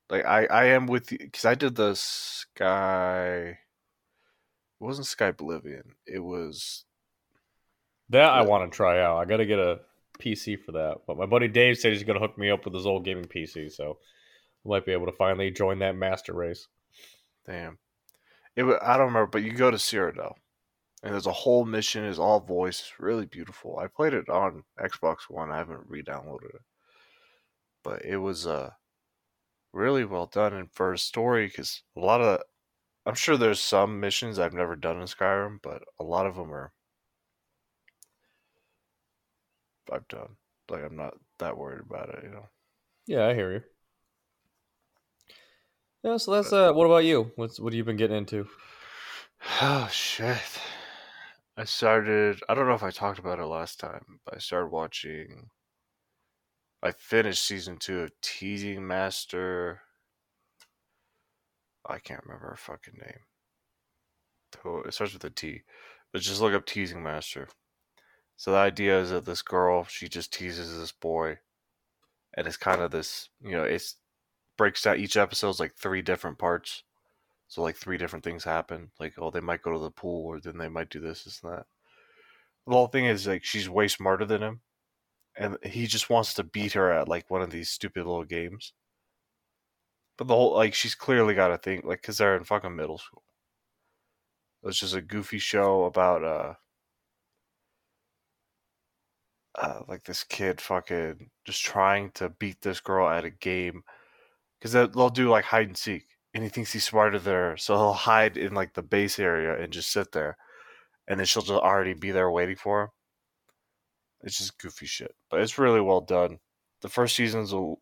Like I I am with you because I did the Sky. It wasn't Sky Oblivion. It was that I want to try out. I got to get a PC for that. But my buddy Dave said he's gonna hook me up with his old gaming PC, so I might be able to finally join that master race. Damn. It I don't remember, but you go to Cyrodiil, and there's a whole mission. is all voice. It's really beautiful. I played it on Xbox One. I haven't re-downloaded it, but it was uh really well done. And for a story, because a lot of I'm sure there's some missions I've never done in Skyrim, but a lot of them are I've done. Like I'm not that worried about it, you know. Yeah, I hear you. Yeah, so that's uh. What about you? What's what have you been getting into? Oh shit. I started I don't know if I talked about it last time, but I started watching I finished season two of Teasing Master. I can't remember her fucking name. It starts with a T. But just look up Teasing Master. So the idea is that this girl, she just teases this boy. And it's kind of this, you know, it's breaks down each episode's like three different parts. So like three different things happen. Like, oh, they might go to the pool, or then they might do this, this, and that. The whole thing is like she's way smarter than him, and he just wants to beat her at like one of these stupid little games. But the whole like she's clearly got a thing like because they're in fucking middle school. It was just a goofy show about uh, uh like this kid fucking just trying to beat this girl at a game because they'll do like hide and seek and he thinks he's smarter than her so he'll hide in like the base area and just sit there and then she'll just already be there waiting for him it's just goofy shit but it's really well done the first season's a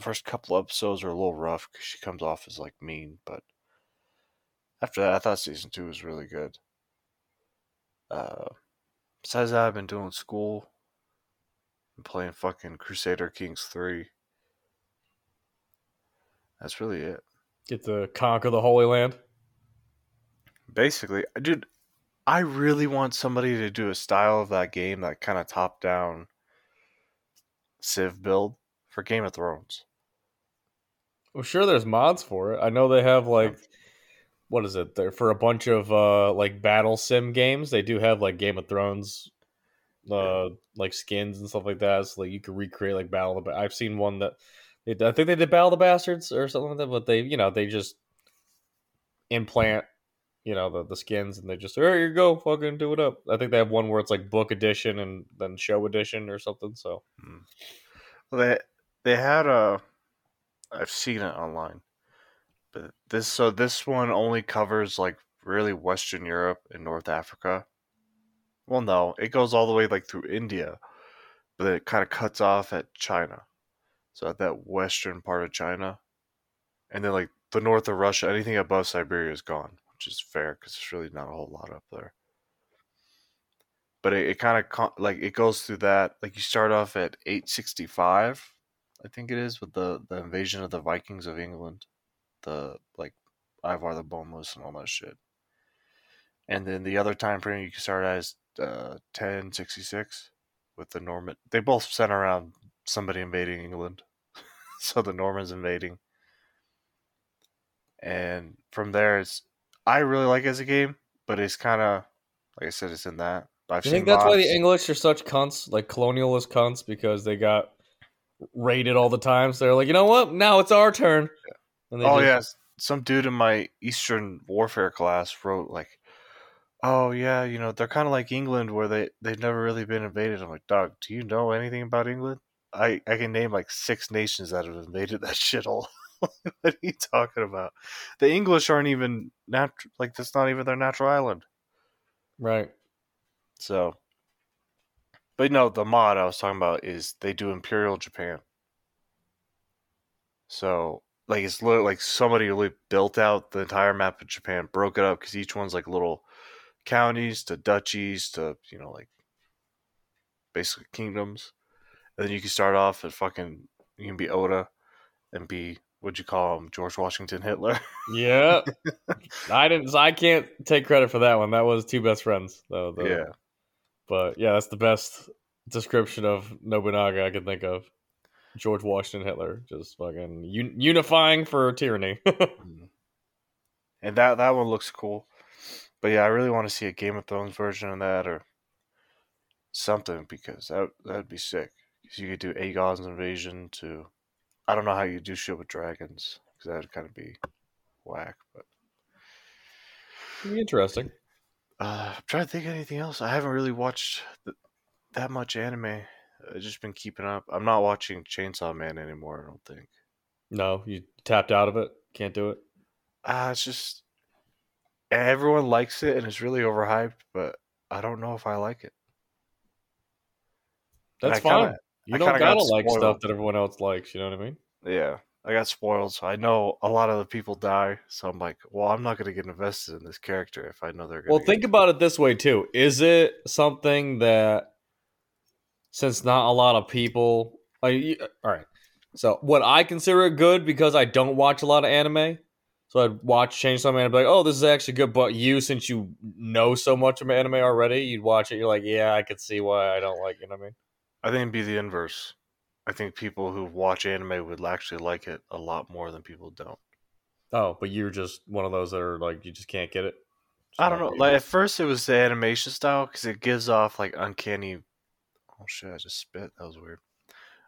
first couple episodes are a little rough because she comes off as like mean but after that, I thought season two was really good. Uh, besides that, I've been doing school. and playing fucking Crusader Kings three. That's really it. Get to conquer the Holy Land. Basically, I dude, I really want somebody to do a style of that game, that kind of top down Civ build for Game of Thrones. Well, sure, there's mods for it. I know they have like, what is it? There for a bunch of uh like battle sim games. They do have like Game of Thrones, uh, like skins and stuff like that. So like you can recreate like Battle of the. I've seen one that they, I think they did Battle of the Bastards or something like that. But they, you know, they just implant, you know, the the skins and they just here you go, fucking do it up. I think they have one where it's like book edition and then show edition or something. So hmm. Well, they they had a. I've seen it online, but this so this one only covers like really Western Europe and North Africa. Well, no, it goes all the way like through India, but then it kind of cuts off at China. So at that western part of China, and then like the north of Russia, anything above Siberia is gone, which is fair because there's really not a whole lot up there. But it, it kind of like it goes through that. Like you start off at 865, I think it is, with the the invasion of the Vikings of England, the like Ivar the Boneless and all that shit. And then the other time frame you can start as uh, 1066 with the Norman. They both center around somebody invading England. [laughs] so the Normans invading. And from there, it's I really like it as a game, but it's kind of like I said, it's in that. Seen think that's why the English are such cunts, like colonialist cunts, because they got raided all the time. So they're like, you know what? Now it's our turn. And they Oh just- yes, some dude in my Eastern Warfare class wrote like, "Oh yeah, you know they're kind of like England, where they they've never really been invaded." I'm like, "Dog, do you know anything about England?" I I can name like six nations that have invaded [laughs] that shithole. [laughs] what are you talking about? The English aren't even nat like that's not even their natural island. right. So, but no, the mod I was talking about is they do Imperial Japan. So, like, it's literally like somebody really built out the entire map of Japan, broke it up because each one's like little counties to duchies to, you know, like basically kingdoms. And then you can start off at fucking, you can be Oda and be, what'd you call him, George Washington Hitler. Yeah. [laughs] I didn't. I can't take credit for that one. That was two best friends, though. the- yeah. But yeah, that's the best description of Nobunaga I can think of. George Washington Hitler, just fucking un- unifying for tyranny. [laughs] Mm. and that that one looks cool. But yeah, I really want to see a Game of Thrones version of that or something because that that'd be sick. Because you could do Aegon's invasion to, I don't know how you do shit with dragons because that'd kind of be whack. But Be interesting. uh, I'm trying to think of anything else. I haven't really watched th- that much anime. I've just been keeping up. I'm not watching Chainsaw Man anymore. I don't think. No, you tapped out of it. Can't do it. Ah, it's just everyone likes it and it's really overhyped, but I don't know if I like it. That's I kinda- fine. You I don't gotta like spoiled. stuff that everyone else likes. You know what I mean? Yeah, I got spoiled, so I know a lot of the people die. So I'm like, well, I'm not gonna get invested in this character if I know they're gonna. Well, think about it this way too. Is it something that, since not a lot of people, uh, like, you- uh, all right. So, what I consider it good because I don't watch a lot of anime. So I'd watch Chainsaw Man and be like, "Oh, this is actually good." But you, since you know so much of anime already, you'd watch it. You're like, "Yeah, I could see why I don't like it." You know what I mean? I think it'd be the inverse. I think people who watch anime would actually like it a lot more than people don't. Oh, but you're just one of those that are like, you just can't get it. Just I don't know. Like at first, it was the animation style because it gives off like uncanny. Oh shit! I just spit. That was weird.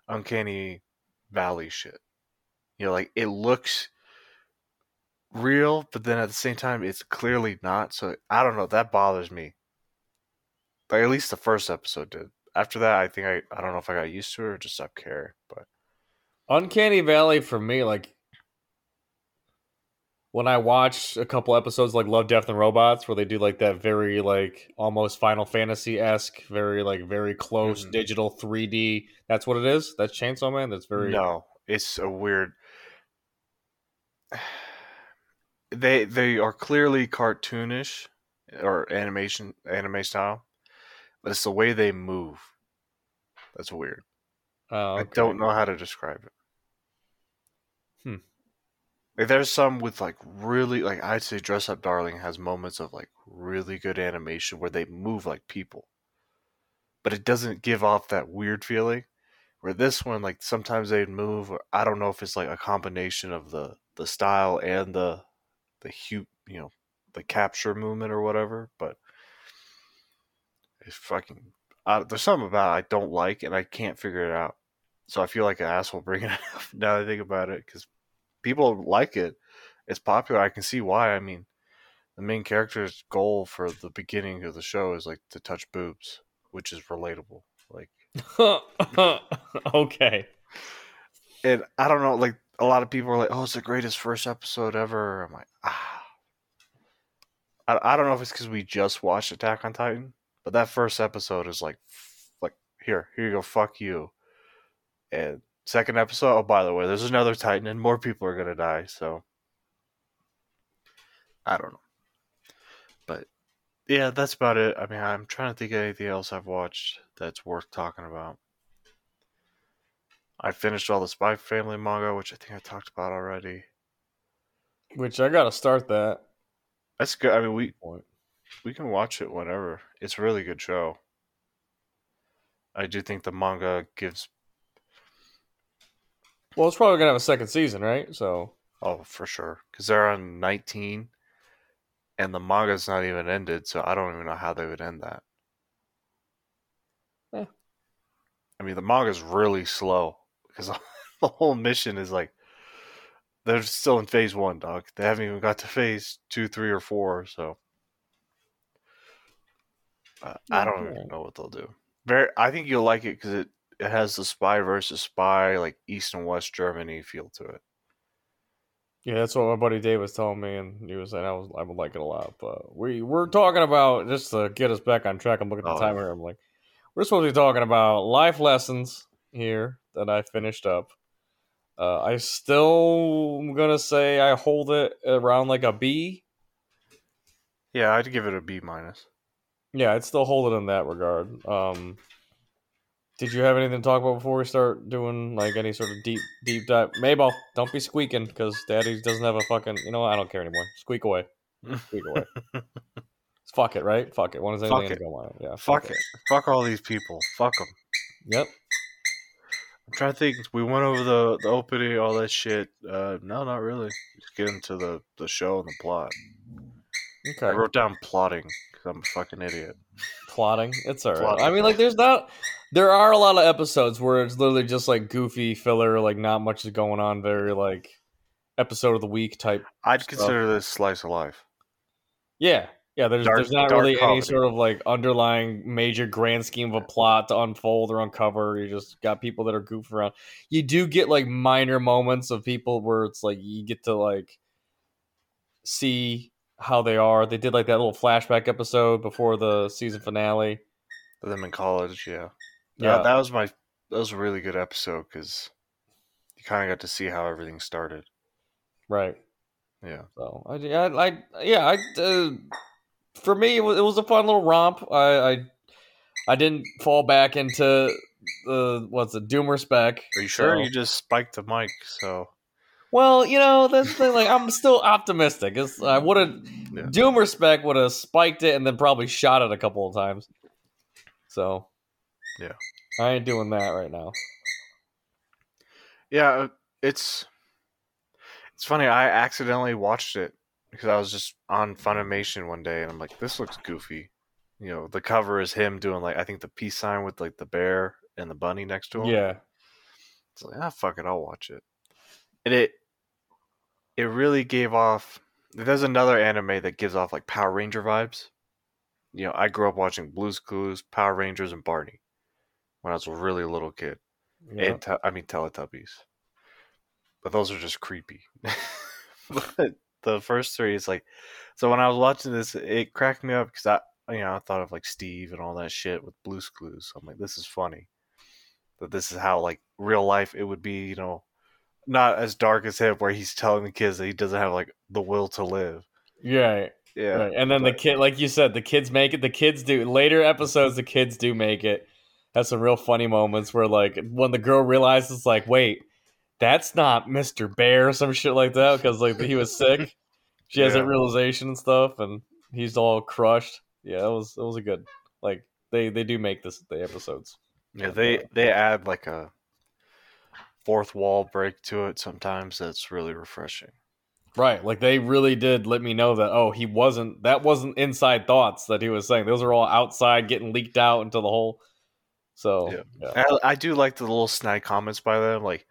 Uncanny valley shit. You know, like it looks real, but then at the same time, it's clearly not. So I don't know. That bothers me. Like at least the first episode did. After that, I think I I don't know if I got used to it or just stopped care. But Uncanny Valley for me, like when I watch a couple episodes like Love, Death, and Robots, where they do like that very like almost Final Fantasy esque, very like very close Mhm. digital 3D. That's what it is. That's Chainsaw Man. That's very no, it's a weird. [sighs] they they are clearly cartoonish or animation anime style, but it's the way they move. That's weird. Oh, I don't know how to describe it. Hmm. Like there's some with like really like I'd say Dress Up Darling has moments of like really good animation where they move like people. But it doesn't give off that weird feeling. Where this one, like sometimes they'd move or I don't know if it's like a combination of the the style and the the hue you know, the capture movement or whatever, but it's fucking uh, there's something about it I don't like and I can't figure it out. So I feel like an asshole [laughs] bringing it up now that I think about it because people like it. It's popular. I can see why. I mean, the main character's goal for the beginning of the show is like to touch boobs, which is relatable. Like, [laughs] okay. and I don't know, like a lot of people are like, "Oh, it's the greatest first episode ever." I'm like, ah, I, I don't know if it's because we just watched Attack on Titan, but that first episode is like, like here, here you go, fuck you. And second episode, oh by the way, there's another Titan, and more people are gonna die. So I don't know, but yeah, that's about it. I mean, I'm trying to think of anything else I've watched that's worth talking about. I finished all the Spy Family manga, which I think I talked about already. Which I gotta start that That's good. I mean, we. We can watch it whenever. It's a really good show. I do think the manga gives Well, it's probably gonna have a second season, right? So oh for sure because they're on 19, and the manga's not even ended, so I don't even know how they would end that. Eh. I mean, the manga's really slow because [laughs] the whole mission is like they're still in phase one, dog. They haven't even got to phase two, three, or four. So uh, I don't even know what they'll do. Very, I think you'll like it because it it has the spy versus spy, like East and West Germany feel to it. yeah, that's what my buddy Dave was telling me, and he was saying I was I would like it a lot. But we we're talking about just to get us back on track. I'm looking at the Oh. timer. I'm like, we're supposed to be talking about life lessons here that I finished up. Uh, I still am gonna say I hold it around like a B. Yeah, I'd give it a B minus. Yeah, I'd still holding in that regard. Um, did you have anything to talk about before we start doing like any sort of deep deep dive? Mabel, don't be squeaking because Daddy doesn't have a fucking. You know what? I don't care anymore. Squeak away. Squeak away. [laughs] Fuck it, right? Fuck it. When is anything Fuck it. go on? Yeah. Fuck it. Fuck all these people. Fuck them. Yep. I'm trying to think. We went over the the opening, all that shit. Uh, no, not really. Just get into the the show and the plot. Okay. I wrote down plotting because I'm a fucking idiot. Plotting. It's alright. Plotting. I mean, like, there's not. There are a lot of episodes where it's literally just like goofy filler, like not much is going on. Very like episode of the week type I'd Stuff. consider this slice of life. Yeah, yeah. There's Dark- there's not really any sort of like underlying major grand scheme of a plot to unfold or uncover. You just got people that are goofing around. You do get like minor moments of people where it's like you get to like see how they are. They did like that little flashback episode before the season finale. Them in college, yeah. Yeah. Yeah, that was my. That was a really good episode because you kind of got to see how everything started. Right. Yeah. So I, I, I yeah, I, uh, for me, it was, it was a fun little romp. I, I, I didn't fall back into the what's it, Doomer spec. Are you sure? So- You just spiked the mic, so Well, you know that's the thing. Like I'm still optimistic. It's, I would have Yeah. Doomer spec would have spiked it and then probably shot it a couple of times. So Yeah. I ain't doing that right now. yeah, uh, it's it's funny. I accidentally watched it because I was just on Funimation one day, and I'm like, "This looks goofy." You know, the cover is him doing like I think the peace sign with like the bear and the bunny next to him. Yeah, It's like, ah, fuck it, I'll watch it. And it it really gave off. There's another anime that gives off like Power Ranger vibes. You know, I grew up watching Blue's Clues, Power Rangers, and Barney when I was a really little kid. yeah. And I mean Teletubbies, but those are just creepy. [laughs] but the first three is like, so when I was watching this, it cracked me up because I, you know, I thought of like Steve and all that shit with Blue's Clues. I'm like, this is funny. That this is how like real life it would be. You know, not as dark as him, where he's telling the kids that he doesn't have like the will to live. Yeah, Yeah, right. And then the kid, like you said, the kids make it. The kids do later episodes. The kids do make it. Has some real funny moments where, like, when the girl realizes, like, wait, that's not Mister Bear, or some shit like that, because like he was sick. [laughs] She has that realization and stuff, and he's all crushed. Yeah, it was it was a good like they they do make this the episodes. Yeah, they they add like a fourth wall break to it sometimes. That's really refreshing. Right, like they really did let me know that oh he wasn't that wasn't inside thoughts that he was saying. Those are all outside getting leaked out into the whole. So Yeah. yeah, I, I do like the little snide comments by them, like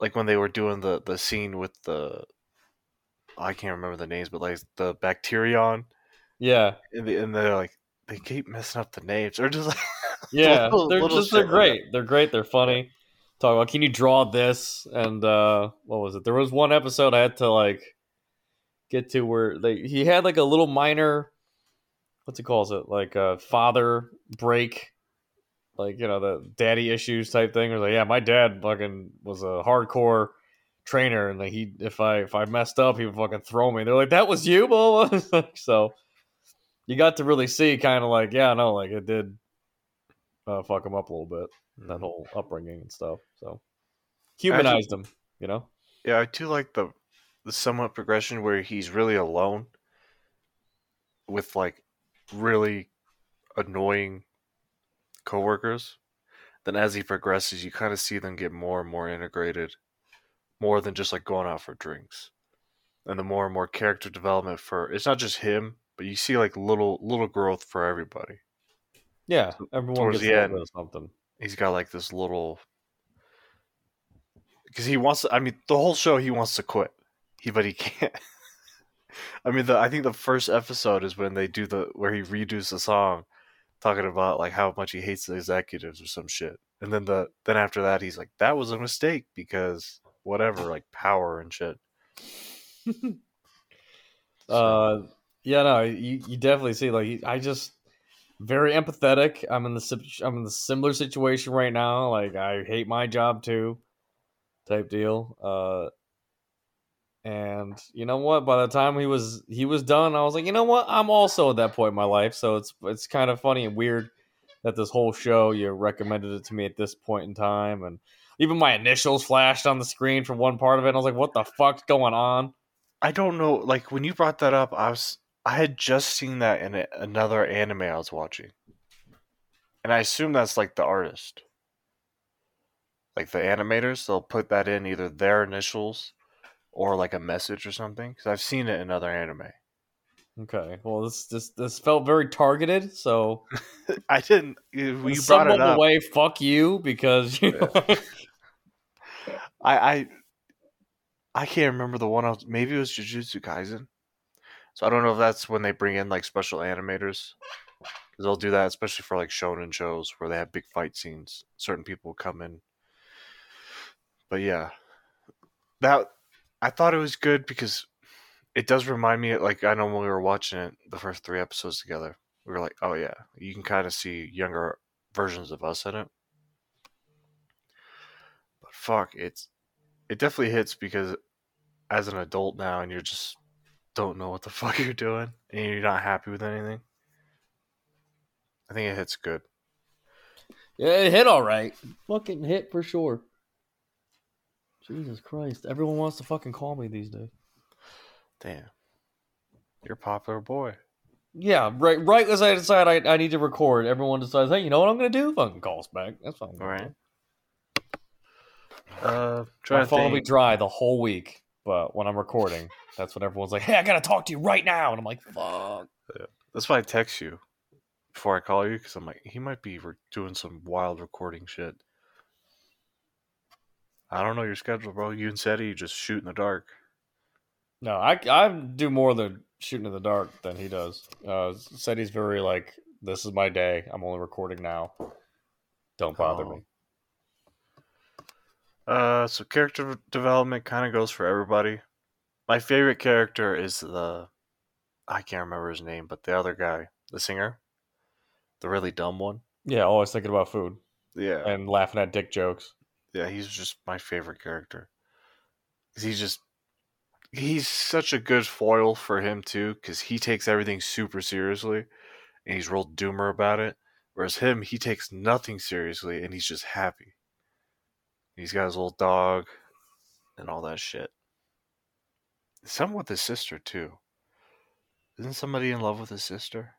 like when they were doing the the scene with the I can't remember the names, but like the Bacterion, yeah, and, the, and they're like they keep messing up the names, or just like [laughs] yeah. little- they're little just they're shit like great. They're great. They're funny. Talk about can you draw this? And uh what was it? There was one episode I had to like get to where they he had like a little minor what's it calls it like a father break? Like you know the daddy issues type thing. Or like yeah my dad fucking was a hardcore trainer and like he if i if i messed up he would fucking throw me. They're like that was you blah, [laughs] blah, blah." so you got to really see kind of like yeah no like it did uh, fuck him up a little bit that whole upbringing and stuff so humanized him you know Yeah, I do like the the somewhat progression where he's really alone with like really annoying coworkers. Then as he progresses, you kind of see them get more and more integrated, more than just like going out for drinks. And the more and more character development for it's not just him, but you see like little little growth for everybody. yeah everyone towards gets the end. something He's got like this little because he wants. To, I mean, the whole show he wants to quit, he but he [laughs] can't. I mean, the I think the first episode is when they do the where he redoes the song, talking about like how much he hates the executives or some shit, and then the then after that he's like that was a mistake because whatever like power and shit. So, [laughs] Uh, yeah, no, you, you definitely see like I just very empathetic. I'm in the I'm in the similar situation right now. Like I hate my job too, type deal. Uh, and you know what? By the time he was he was done, I was like, you know what? I'm also at that point in my life, so it's it's kind of funny and weird that this whole show you recommended it to me at this point in time, and even my initials flashed on the screen for one part of it. And I was like, what the fuck's going on? I don't know. Like when you brought that up, I was I had just seen that in a, another anime I was watching, and I assume that's like the artist, like the animators. They'll put that in either their initials or like a message or something. Because I've seen it in other anime. Okay. Well, this this this felt very targeted. So [laughs] I didn't. You in you some brought it up. way, fuck you because you. [laughs] I I I can't remember the one. I was, maybe it was Jujutsu Kaisen. So I don't know if that's when they bring in like special animators. 'Cause they'll do that, especially for like shonen shows where they have big fight scenes. Certain people come in. But yeah, that I thought it was good because it does remind me. Like I know when we were watching it, the first three episodes together, we were like, "Oh yeah, you can kind of see younger versions of us in it." But fuck, it's it definitely hits because as an adult now, and you're just don't know what the [laughs] fuck you're doing, and you're not happy with anything. I think it hits good. yeah, it hit all right. Fucking hit for sure. Jesus Christ! Everyone wants to fucking call me these days. Damn, you're a popular boy. Yeah, right. Right as I decide I, I need to record, everyone decides, hey, you know what I'm gonna do? Fucking calls back. That's fine. All right. Uh, My trying to phone will be dry the whole week, but when I'm recording, that's when everyone's like, "Hey, I gotta talk to you right now," and I'm like, "Fuck." That's why I text you before I call you because I'm like, he might be re- doing some wild recording shit. I don't know your schedule, bro. You and Seti just shoot in the dark. No, I I do more of the shooting in the dark than he does. Uh, said he's very like, "This is my day. I'm only recording now. Don't bother Oh. me." Uh, so character development kind of goes for everybody. My favorite character is the I can't remember his name, but the other guy, the singer, the really dumb one. Yeah, always thinking about food Yeah, and laughing at dick jokes. yeah, he's just my favorite character. He's just he's such a good foil for him too because he takes everything super seriously and he's real doomer about it whereas him he takes nothing seriously and he's just happy he's got his little dog and all that shit some with his sister too isn't somebody in love with his sister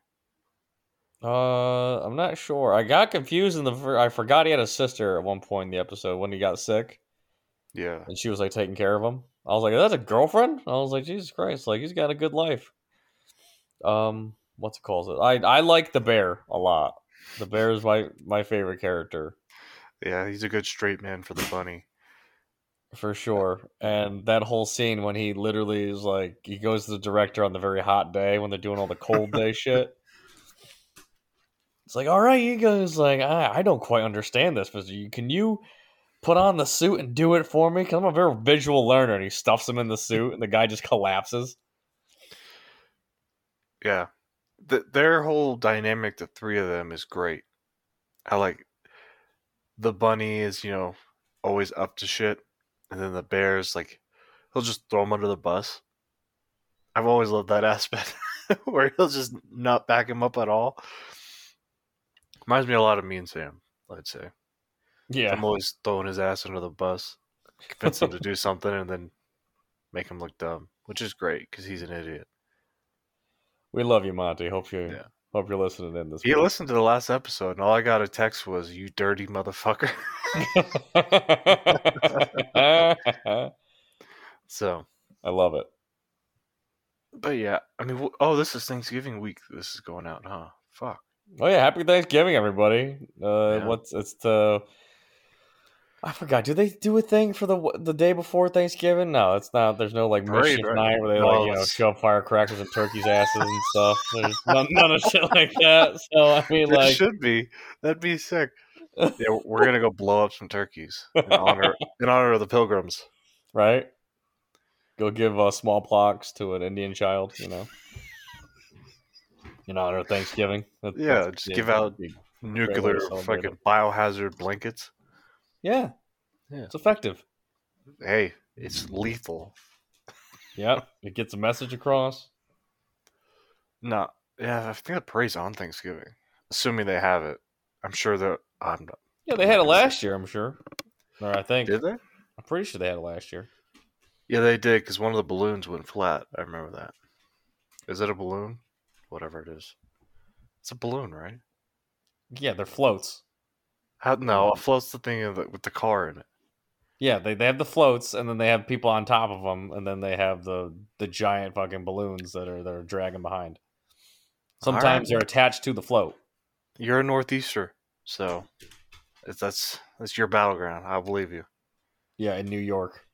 Uh, I'm not sure. I got confused in the. fir- I forgot he had a sister at one point in the episode when he got sick, yeah and she was like taking care of him. I was like, "That's a girlfriend." I was like, "Jesus Christ!" Like he's got a good life. Um, what's it called? I I like the bear a lot. The bear is my my favorite character yeah he's a good straight man for the bunny for uh, sure. And that whole scene when he literally is like, he goes to the director on the very hot day when they're doing all the cold day [laughs] shit. It's like, all right, you guys, like, I, I don't quite understand this, but you, can you put on the suit and do it for me? Because I'm a very visual learner. And he stuffs him in the suit, and the guy just collapses. Yeah. Th- their whole dynamic, the three of them, is great. I like the bunny is, you know, always up to shit. And then the bear's like, he'll just throw him under the bus. I've always loved that [laughs] aspect [laughs] where he'll just not back him up at all. Reminds me a lot of me and Sam, I'd say. Yeah. I'm always throwing his ass under the bus, convince him to do [laughs] something, and then make him look dumb, which is great because he's an idiot. We love you, Monty. Hope you Yeah. Hope you're listening in this. He week. listened to the last episode, and all I got a text was, "You dirty motherfucker." [laughs] So I love it. but yeah, I mean, oh, this is Thanksgiving week. This is going out, huh? Fuck. Oh yeah, happy Thanksgiving, everybody. Uh, Yeah. what's it's the I forgot. Do they do a thing for the the day before Thanksgiving? No, it's not. There's no like Parade, right? night where they No, like you know shove firecrackers and turkeys' asses and stuff. There's none, none of shit like [laughs] that. So I mean, It like, should be. That'd be sick. [laughs] Yeah, we're gonna go blow up some turkeys in honor in honor of the pilgrims. right? Go give uh, smallpox to an Indian child. You know, in honor of Thanksgiving. That- Yeah, just give out Nuclear fucking biohazard blankets. Yeah, Yeah. it's effective. Hey, it's lethal. Yep, it gets a message across. No, yeah, I think the parade's on Thanksgiving, assuming they have it. I'm sure that I'm not. Yeah, they had it last year, I'm sure. Or I think Did they? I'm pretty sure they had it last year. Yeah, they did because one of the balloons went flat. I remember that. Is it a balloon? Whatever it is, it's a balloon, right? Yeah, they're floats. How? No, a um, float's the thing the, with the car in it. Yeah, they, they have the floats, and then they have people on top of them, and then they have the the giant fucking balloons that are that are dragging behind. Sometimes Alright. they're attached to the float. You're a northeaster, so it's, that's that's your battleground. I believe you. Yeah, in New York,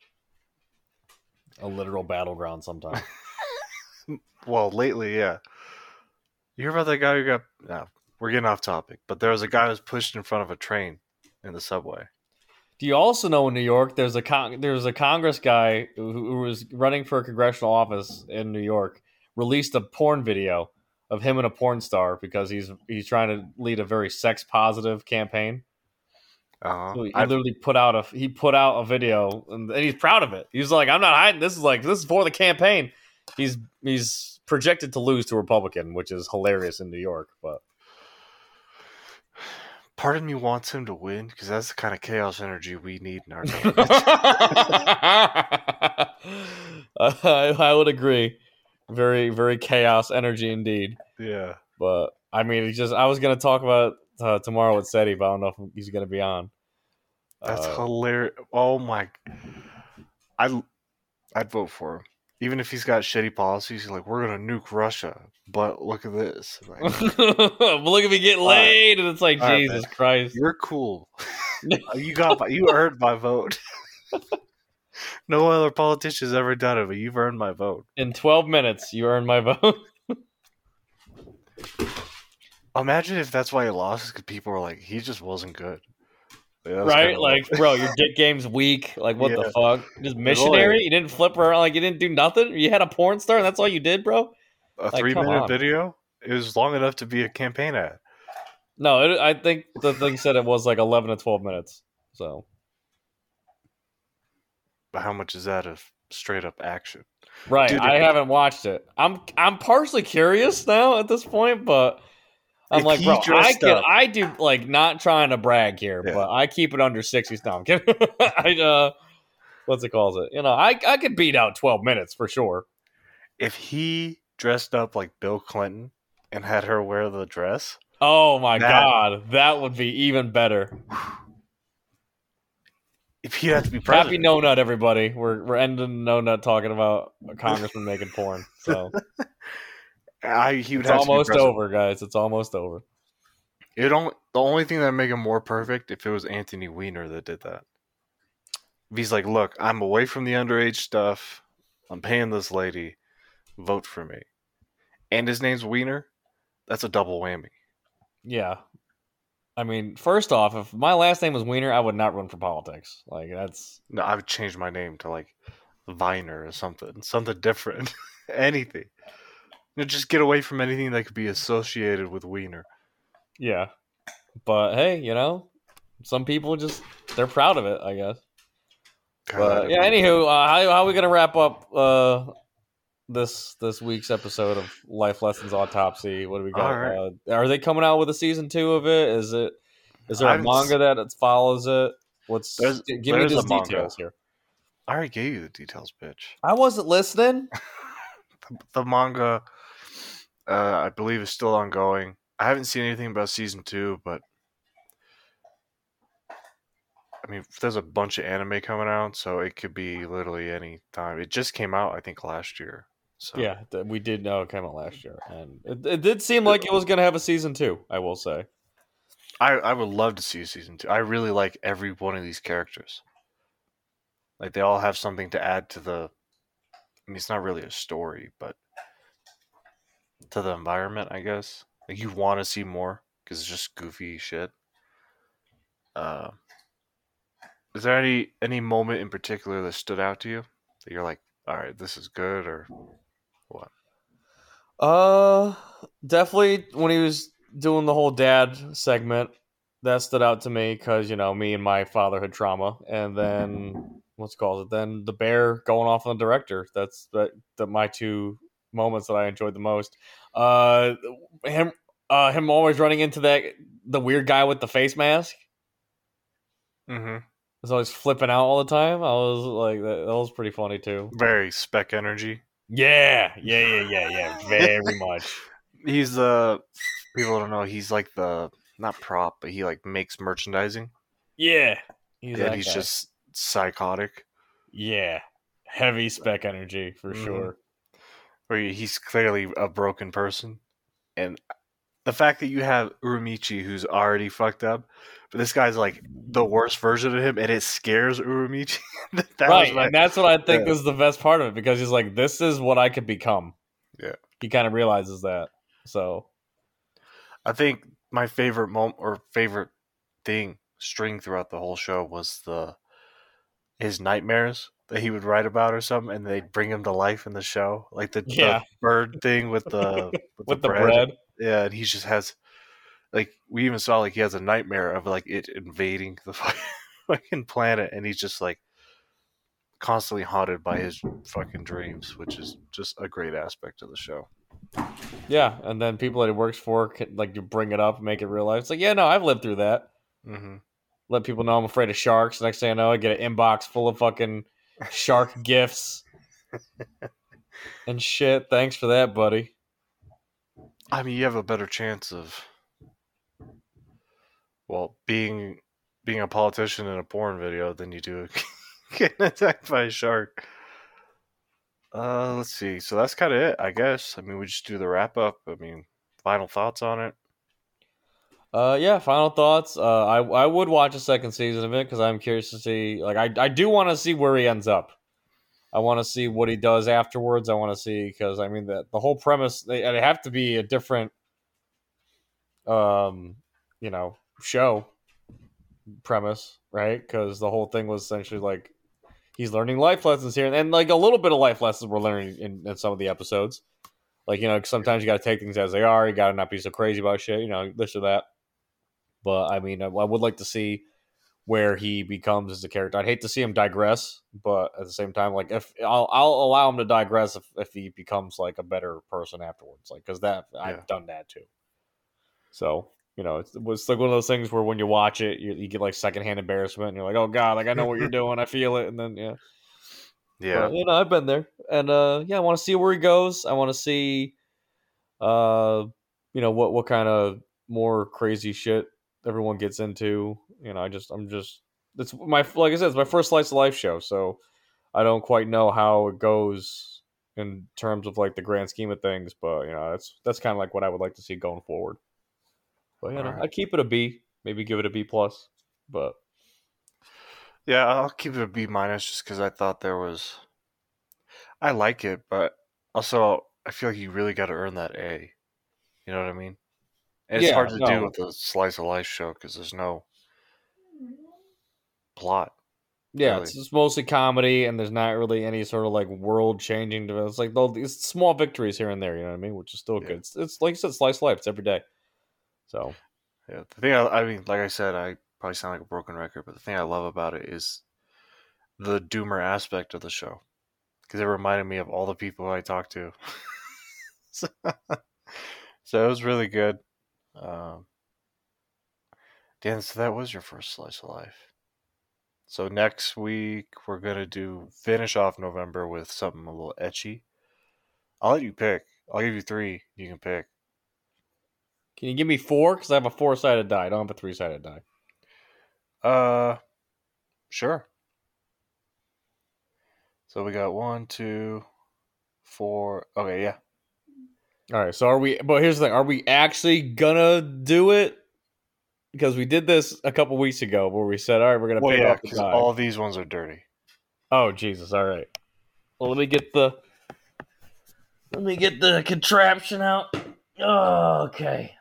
a literal battleground. Sometimes. [laughs] Well, lately, yeah. You hear about that guy who got? No, we're getting off topic, but there was a guy who was pushed in front of a train in the subway. Do you also know in New York there's a con- there's a Congress guy who, who was running for a congressional office in New York released a porn video of him and a porn star because he's he's trying to lead a very sex positive campaign. Uh, So he I, literally put out a he put out a video and, and he's proud of it. He's like, I'm not hiding. This is like this is for the campaign. He's he's projected to lose to a Republican, which is hilarious in New York. But part of me wants him to win because that's the kind of chaos energy we need in our [laughs] government. I, I would agree. Very very chaos energy indeed. yeah. But I mean, it's just I was gonna talk about uh, tomorrow with Seti, but I don't know if he's gonna be on. That's Uh, hilarious. Oh my! I I'd vote for him, even if he's got shitty policies. He's like, we're gonna nuke Russia, but look at this. Like, [laughs] look at me get laid, and it's like right, Jesus Christ. You're cool. [laughs] [laughs] you got my, you earned my vote. no other politician's ever done it, but you've earned my vote. In 12 minutes, you earned my vote. Imagine if that's why he lost, because people were like, he just wasn't good. Yeah, right? Like, bro, [laughs] your dick game's weak. Like, what Yeah. the fuck? Just missionary? You didn't flip around. Like, you didn't do nothing? You had a porn star, and that's all you did, bro? a like, three minute on. video. It was long enough to be a campaign ad. No, it, I think the thing said it was like 11 to 12 minutes. So, but how much is that of straight up action? Right. Dude, I haven't watched it. I'm I'm partially curious now at this point, but I'm If like, bro, I can up- I do like not trying to brag here, Yeah. but I keep it under sixty. No, I'm kidding. [laughs] I uh, what's it called? It you know, I I could beat out twelve minutes for sure. If he dressed up like Bill Clinton and had her wear the dress, Oh my That- god, that would be even better. [sighs] if he had to be president, Happy No Nut, everybody. We're we're ending No Nut talking about a congressman making porn. So [laughs] I, he would it's have to be almost over, guys. It's almost over. It only the only thing that would make him more perfect if it was Anthony Weiner that did that. If he's like, look, I'm away from the underage stuff. I'm paying this lady. Vote for me. And his name's Weiner. That's a double whammy. Yeah. I mean, first off, if my last name was Weiner, I would not run for politics. Like that's No, I would change my name to like Viner or something. Something different. [laughs] anything. You know, just get away from anything that could be associated with Wiener. yeah. But hey, you know, some people just they're proud of it, I guess. God, But yeah, anywho, uh, how how are we gonna wrap up uh this this week's episode of Life Lessons Autopsy? What do we got? Right. Uh, are they coming out with a season two of it? Is it is there a haven't manga that it follows it? What's There's- give me there's a manga. details here. I already gave you the details, bitch. I wasn't listening. [laughs] the manga uh, i believe is still ongoing i haven't seen anything about season two but i mean there's a bunch of anime coming out so it could be literally any time it just came out i think last year so Yeah, we did know it came out last year, and it, it did seem like it was going to have a season two. I will say. I, I would love to see season two i really like every one of these characters like they all have something to add to the i mean it's not really a story but to the environment i guess like you want to see more because it's just goofy shit uh is there any any moment in particular that stood out to you that you're like all right this is good or what? Uh, definitely when he was doing the whole dad segment, that stood out to me because you know me and my fatherhood trauma, and then what's called it? Then the bear going off on the director. That's that the my two moments that I enjoyed the most. Uh, him, uh, him always running into that the weird guy with the face mask. mm-hmm. was always flipping out all the time. I was like, that, that was pretty funny too. very spec energy Yeah, yeah, yeah, yeah, yeah. Very much. [laughs] he's the people don't know he's like the not prop but he like makes merchandising Yeah, he's and he's guy. just psychotic yeah, heavy spec energy for Mhm. sure. Where he's clearly a broken person and the fact that you have Uramichi who's already fucked up but this guy's like the worst version of him and it scares Uramichi [laughs] that right, my- and that's what I think yeah. is the best part of it because he's like, "This is what I could become." Yeah. he kind of realizes that. So I think my favorite moment or favorite thing string throughout the whole show was the his nightmares that he would write about or something, and they'd bring him to life in the show, like the, the bird thing with the with, [laughs] with the bread, Yeah, and he just has like we even saw like he has a nightmare of like it invading the [laughs] fucking- planet, and he's just like constantly haunted by his fucking dreams, which is just a great aspect of the show. yeah, and then people that he works for, can, like you bring it up, make it real life. It's like, yeah, no, I've lived through that. hmm let people know I'm afraid of sharks. Next thing I know, I get an inbox full of fucking shark [laughs] gifts and shit. Thanks for that, buddy. I mean, you have a better chance of, well, being being a politician in a porn video than you do [laughs] getting attacked by a shark. Uh, let's see. So that's kind of it, I guess. I mean, we just do the wrap up. I mean, final thoughts on it. Uh, yeah. Final thoughts. Uh, I I would watch a second season of it because I'm curious to see. Like, I I do want to see where he ends up. I want to see what he does afterwards. I want to see because I mean the the whole premise they it have to be a different, um, you know, show premise, right? Because the whole thing was essentially like he's learning life lessons here, and like a little bit of life lessons we're learning in, in some of the episodes. Like you know, sometimes you got to take things as they are. You got to not be so crazy about shit. You know, this or that. But I mean, I, I would like to see where he becomes as a character. I'd hate to see him digress, but at the same time, like if I'll I'll allow him to digress if, if he becomes like a better person afterwards, like because that Yeah. I've done that too. So you know, it's, it's like one of those things where when you watch it, you, you get like secondhand embarrassment, and you're like, oh god, like I know what you're [laughs] doing, I feel it, and then yeah, Yeah. but, you know, I've been there, and uh, yeah, I want to see where he goes. I want to see, uh, you know, what what kind of more crazy shit everyone gets into. You know, I just, I'm just, it's my like I said, it's my first slice of life show, so I don't quite know how it goes in terms of like the grand scheme of things, but you know, that's that's kind of like what I would like to see going forward. But you know, Alright. I'd keep it a B, maybe give it a B plus, but Yeah, I'll keep it a B minus just because I thought there was. I like it, but also I feel like you really got to earn that A. You know what I mean? And it's Yeah, hard to do with a slice of life show because there's no plot. Yeah, really. it's mostly comedy, and there's not really any sort of like world changing. It's like these small victories here and there. You know what I mean? Which is still Yeah. good. It's, it's like you said, slice of life. It's every day. So Yeah, the thing I, I mean, like I said, I probably sound like a broken record, but the thing I love about it is the doomer aspect of the show because it reminded me of all the people I talked to. [laughs] so, [laughs] so it was really good. Um, Dan, so that was your first slice of life. So next week we're gonna do finish off November with something a little ecchi. I'll let you pick. I'll give you three. You can pick. can you give me four? Because I have a four sided die. I don't have a three sided die. Uh, sure. So we got one, two, four. Okay, yeah. All right. So are we? But here's the thing: Are we actually gonna do it? Because we did this a couple weeks ago, where we said, "All right, we're gonna Well, pick yeah, up the because die." all these ones are dirty. Oh Jesus! All right. Well, let me get the let me get the contraption out. Oh, okay.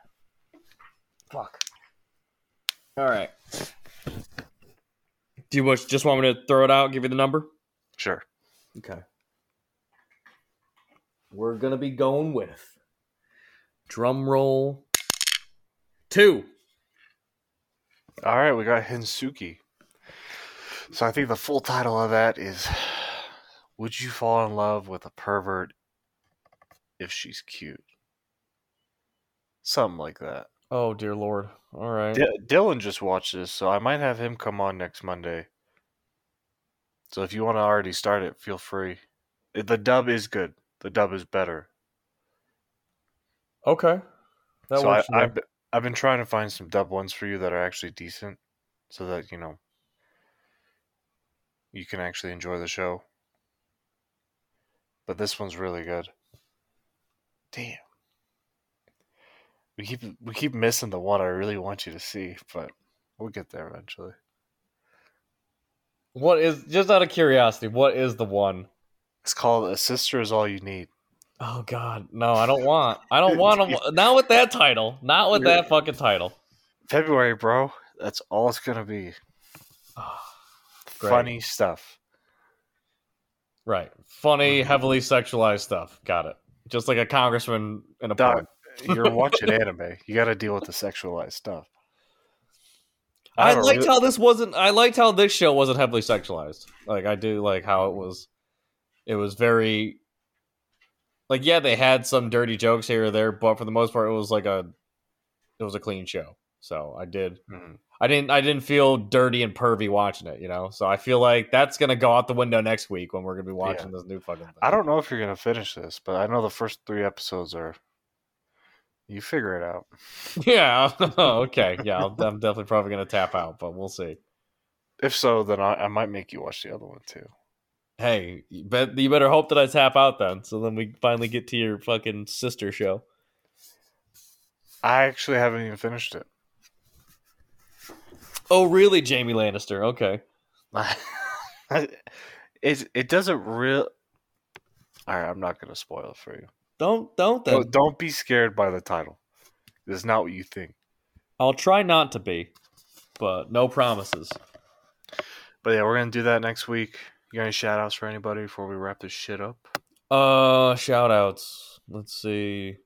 Fuck. All right. Do you much just want me to throw it out? Give you the number? Sure. Okay. We're gonna be going with drum roll two. All right, we got Hensuki. So I think the full title of that is Would You Fall in Love with a Pervert if She's Cute? Something like that. Oh dear lord! All right. D- Dylan just watched this, so I might have him come on next Monday. So if you want to already start it, feel free. The dub is good. The dub is better. Okay. That so I, works. for me. I've, I've been trying to find some dub ones for you that are actually decent, so that you know you can actually enjoy the show. But this one's really good. Damn. We keep we keep missing the one I really want you to see, but we'll get there eventually. What is just out of curiosity? What is the one? It's called "A Sister Is All You Need." Oh God, no! I don't want. I don't [laughs] want to. Not with that title. Not with that fucking title. February, bro. That's all it's gonna be. Ah, great. Funny stuff. Right. Funny, heavily sexualized stuff. Got it. Just like a congressman in a Dog, porn. you're watching [laughs] anime. You got to deal with the sexualized stuff. I a liked real- how this wasn't. I liked how this show wasn't heavily sexualized. Like I do like how it was. It was very. Like yeah, they had some dirty jokes here or there, but for the most part, it was like a. It was a clean show. So I did. Mhm. I didn't. I didn't feel dirty and pervy watching it. You know. So I feel like that's gonna go out the window next week when we're gonna be watching this new fucking. Thing. I don't know if you're gonna finish this, but I know the first three episodes are. You figure it out. [laughs] Yeah. [laughs] okay. Yeah. I'll, I'm definitely probably gonna tap out, but we'll see. If so, then I, I might make you watch the other one too. Hey, you, bet, you better hope that I tap out then, so then we finally get to your fucking sister show. I actually haven't even finished it. Oh, really, Jamie Lannister? Okay. [laughs] it it doesn't real. All right, I'm not gonna spoil it for you. Don't don't then. Don't, don't be scared by the title. It's not what you think. I'll try not to be, but no promises. But yeah, we're gonna do that next week. You got any shout outs for anybody before we wrap this shit up? Uh, shout outs. Let's see.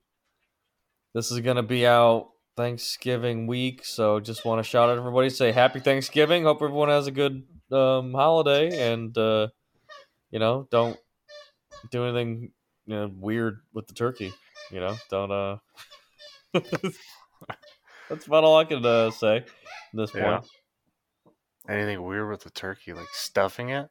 This is gonna be out Thanksgiving week, so just want to shout out everybody, say Happy Thanksgiving. Hope everyone has a good um, holiday, and uh, you know, don't do anything you know weird with the turkey. You know, don't. uh [laughs] That's about all I can uh, say at this point. Yeah. Anything weird with the turkey, like stuffing it?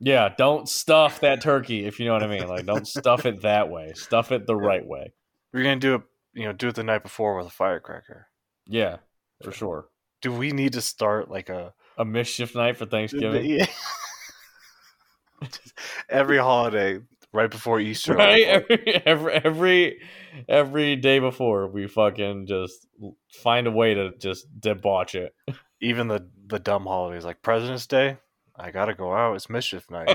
Yeah, don't stuff that turkey if you know what I mean. Like, don't stuff it that way. Stuff it the right way. We're gonna do it, you know, do it the night before with a firecracker. Yeah, for sure. Do we need to start like a A mischief night for Thanksgiving, Yeah. [laughs] Every holiday right before Easter? right? [laughs] Every, every every every day before we fucking just find a way to just debauch it. [laughs] Even the the dumb holidays like President's Day. I gotta go out. It's mischief [laughs] night.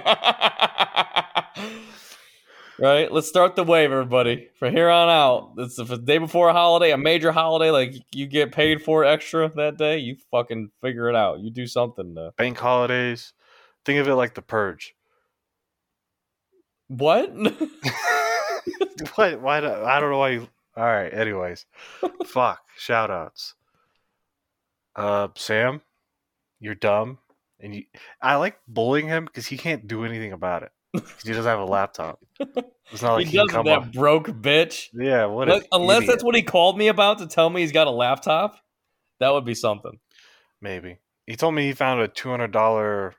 right? Let's start the wave, everybody. From here on out, it's the day before a holiday, a major holiday, like you get paid for extra that day. You fucking figure it out. You do something to Bank holidays. Think of it like the purge. what? [laughs] Why? Why? do- I don't know why. You, all right. Anyways, [laughs] fuck. Shout outs. Uh, Sam, you're dumb, and you. I like bullying him because he can't do anything about it. he doesn't have a [laughs] laptop. It's not like he he, doesn't. come That up. broke bitch. Yeah. What? Unless, that's what he called me about to tell me he's got a laptop, that would be something. Maybe he told me he found a two hundred dollar.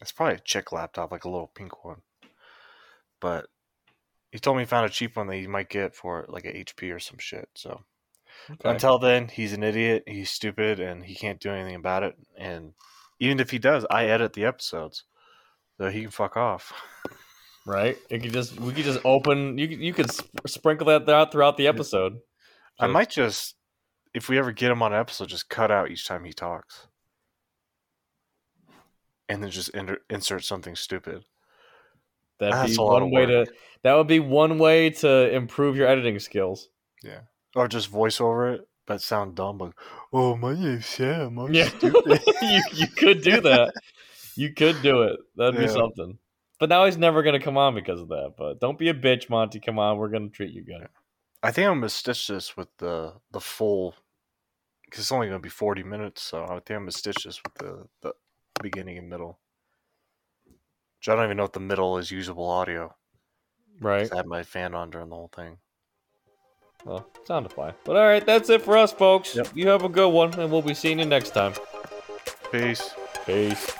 It's probably a chick laptop, like a little pink one. But he told me he found a cheap one that he might get for like a HP or some shit. So Okay. until then, he's an idiot. He's stupid, and he can't do anything about it. And even if he does, I edit the episodes, so he can fuck off. right? It could just we could just open. You could, you could sp- sprinkle that out throughout the episode. I might just, if we ever get him on an episode, just cut out each time he talks, and then just enter, insert something stupid. That'd That's be one way to. That would be one way to improve your editing skills. Or just voice over it, but sound dumb. Like, oh, my name's Sam. I'm Yeah, [laughs] you you could do [laughs] that. You could do it. That'd be something. But now he's never gonna come on because of that. But don't be a bitch, Monty. Come on, we're gonna treat you good. I think I'm gonna stitch this with the the full, because it's only gonna be 40 minutes. So I think I'm gonna stitch this with the the beginning and middle. Which I don't even know if the middle is usable audio. Right. I had my fan on during the whole thing. Well, sound fine. But all right, that's it for us, folks. Yep. You have a good one, and we'll be seeing you next time. Peace. Peace.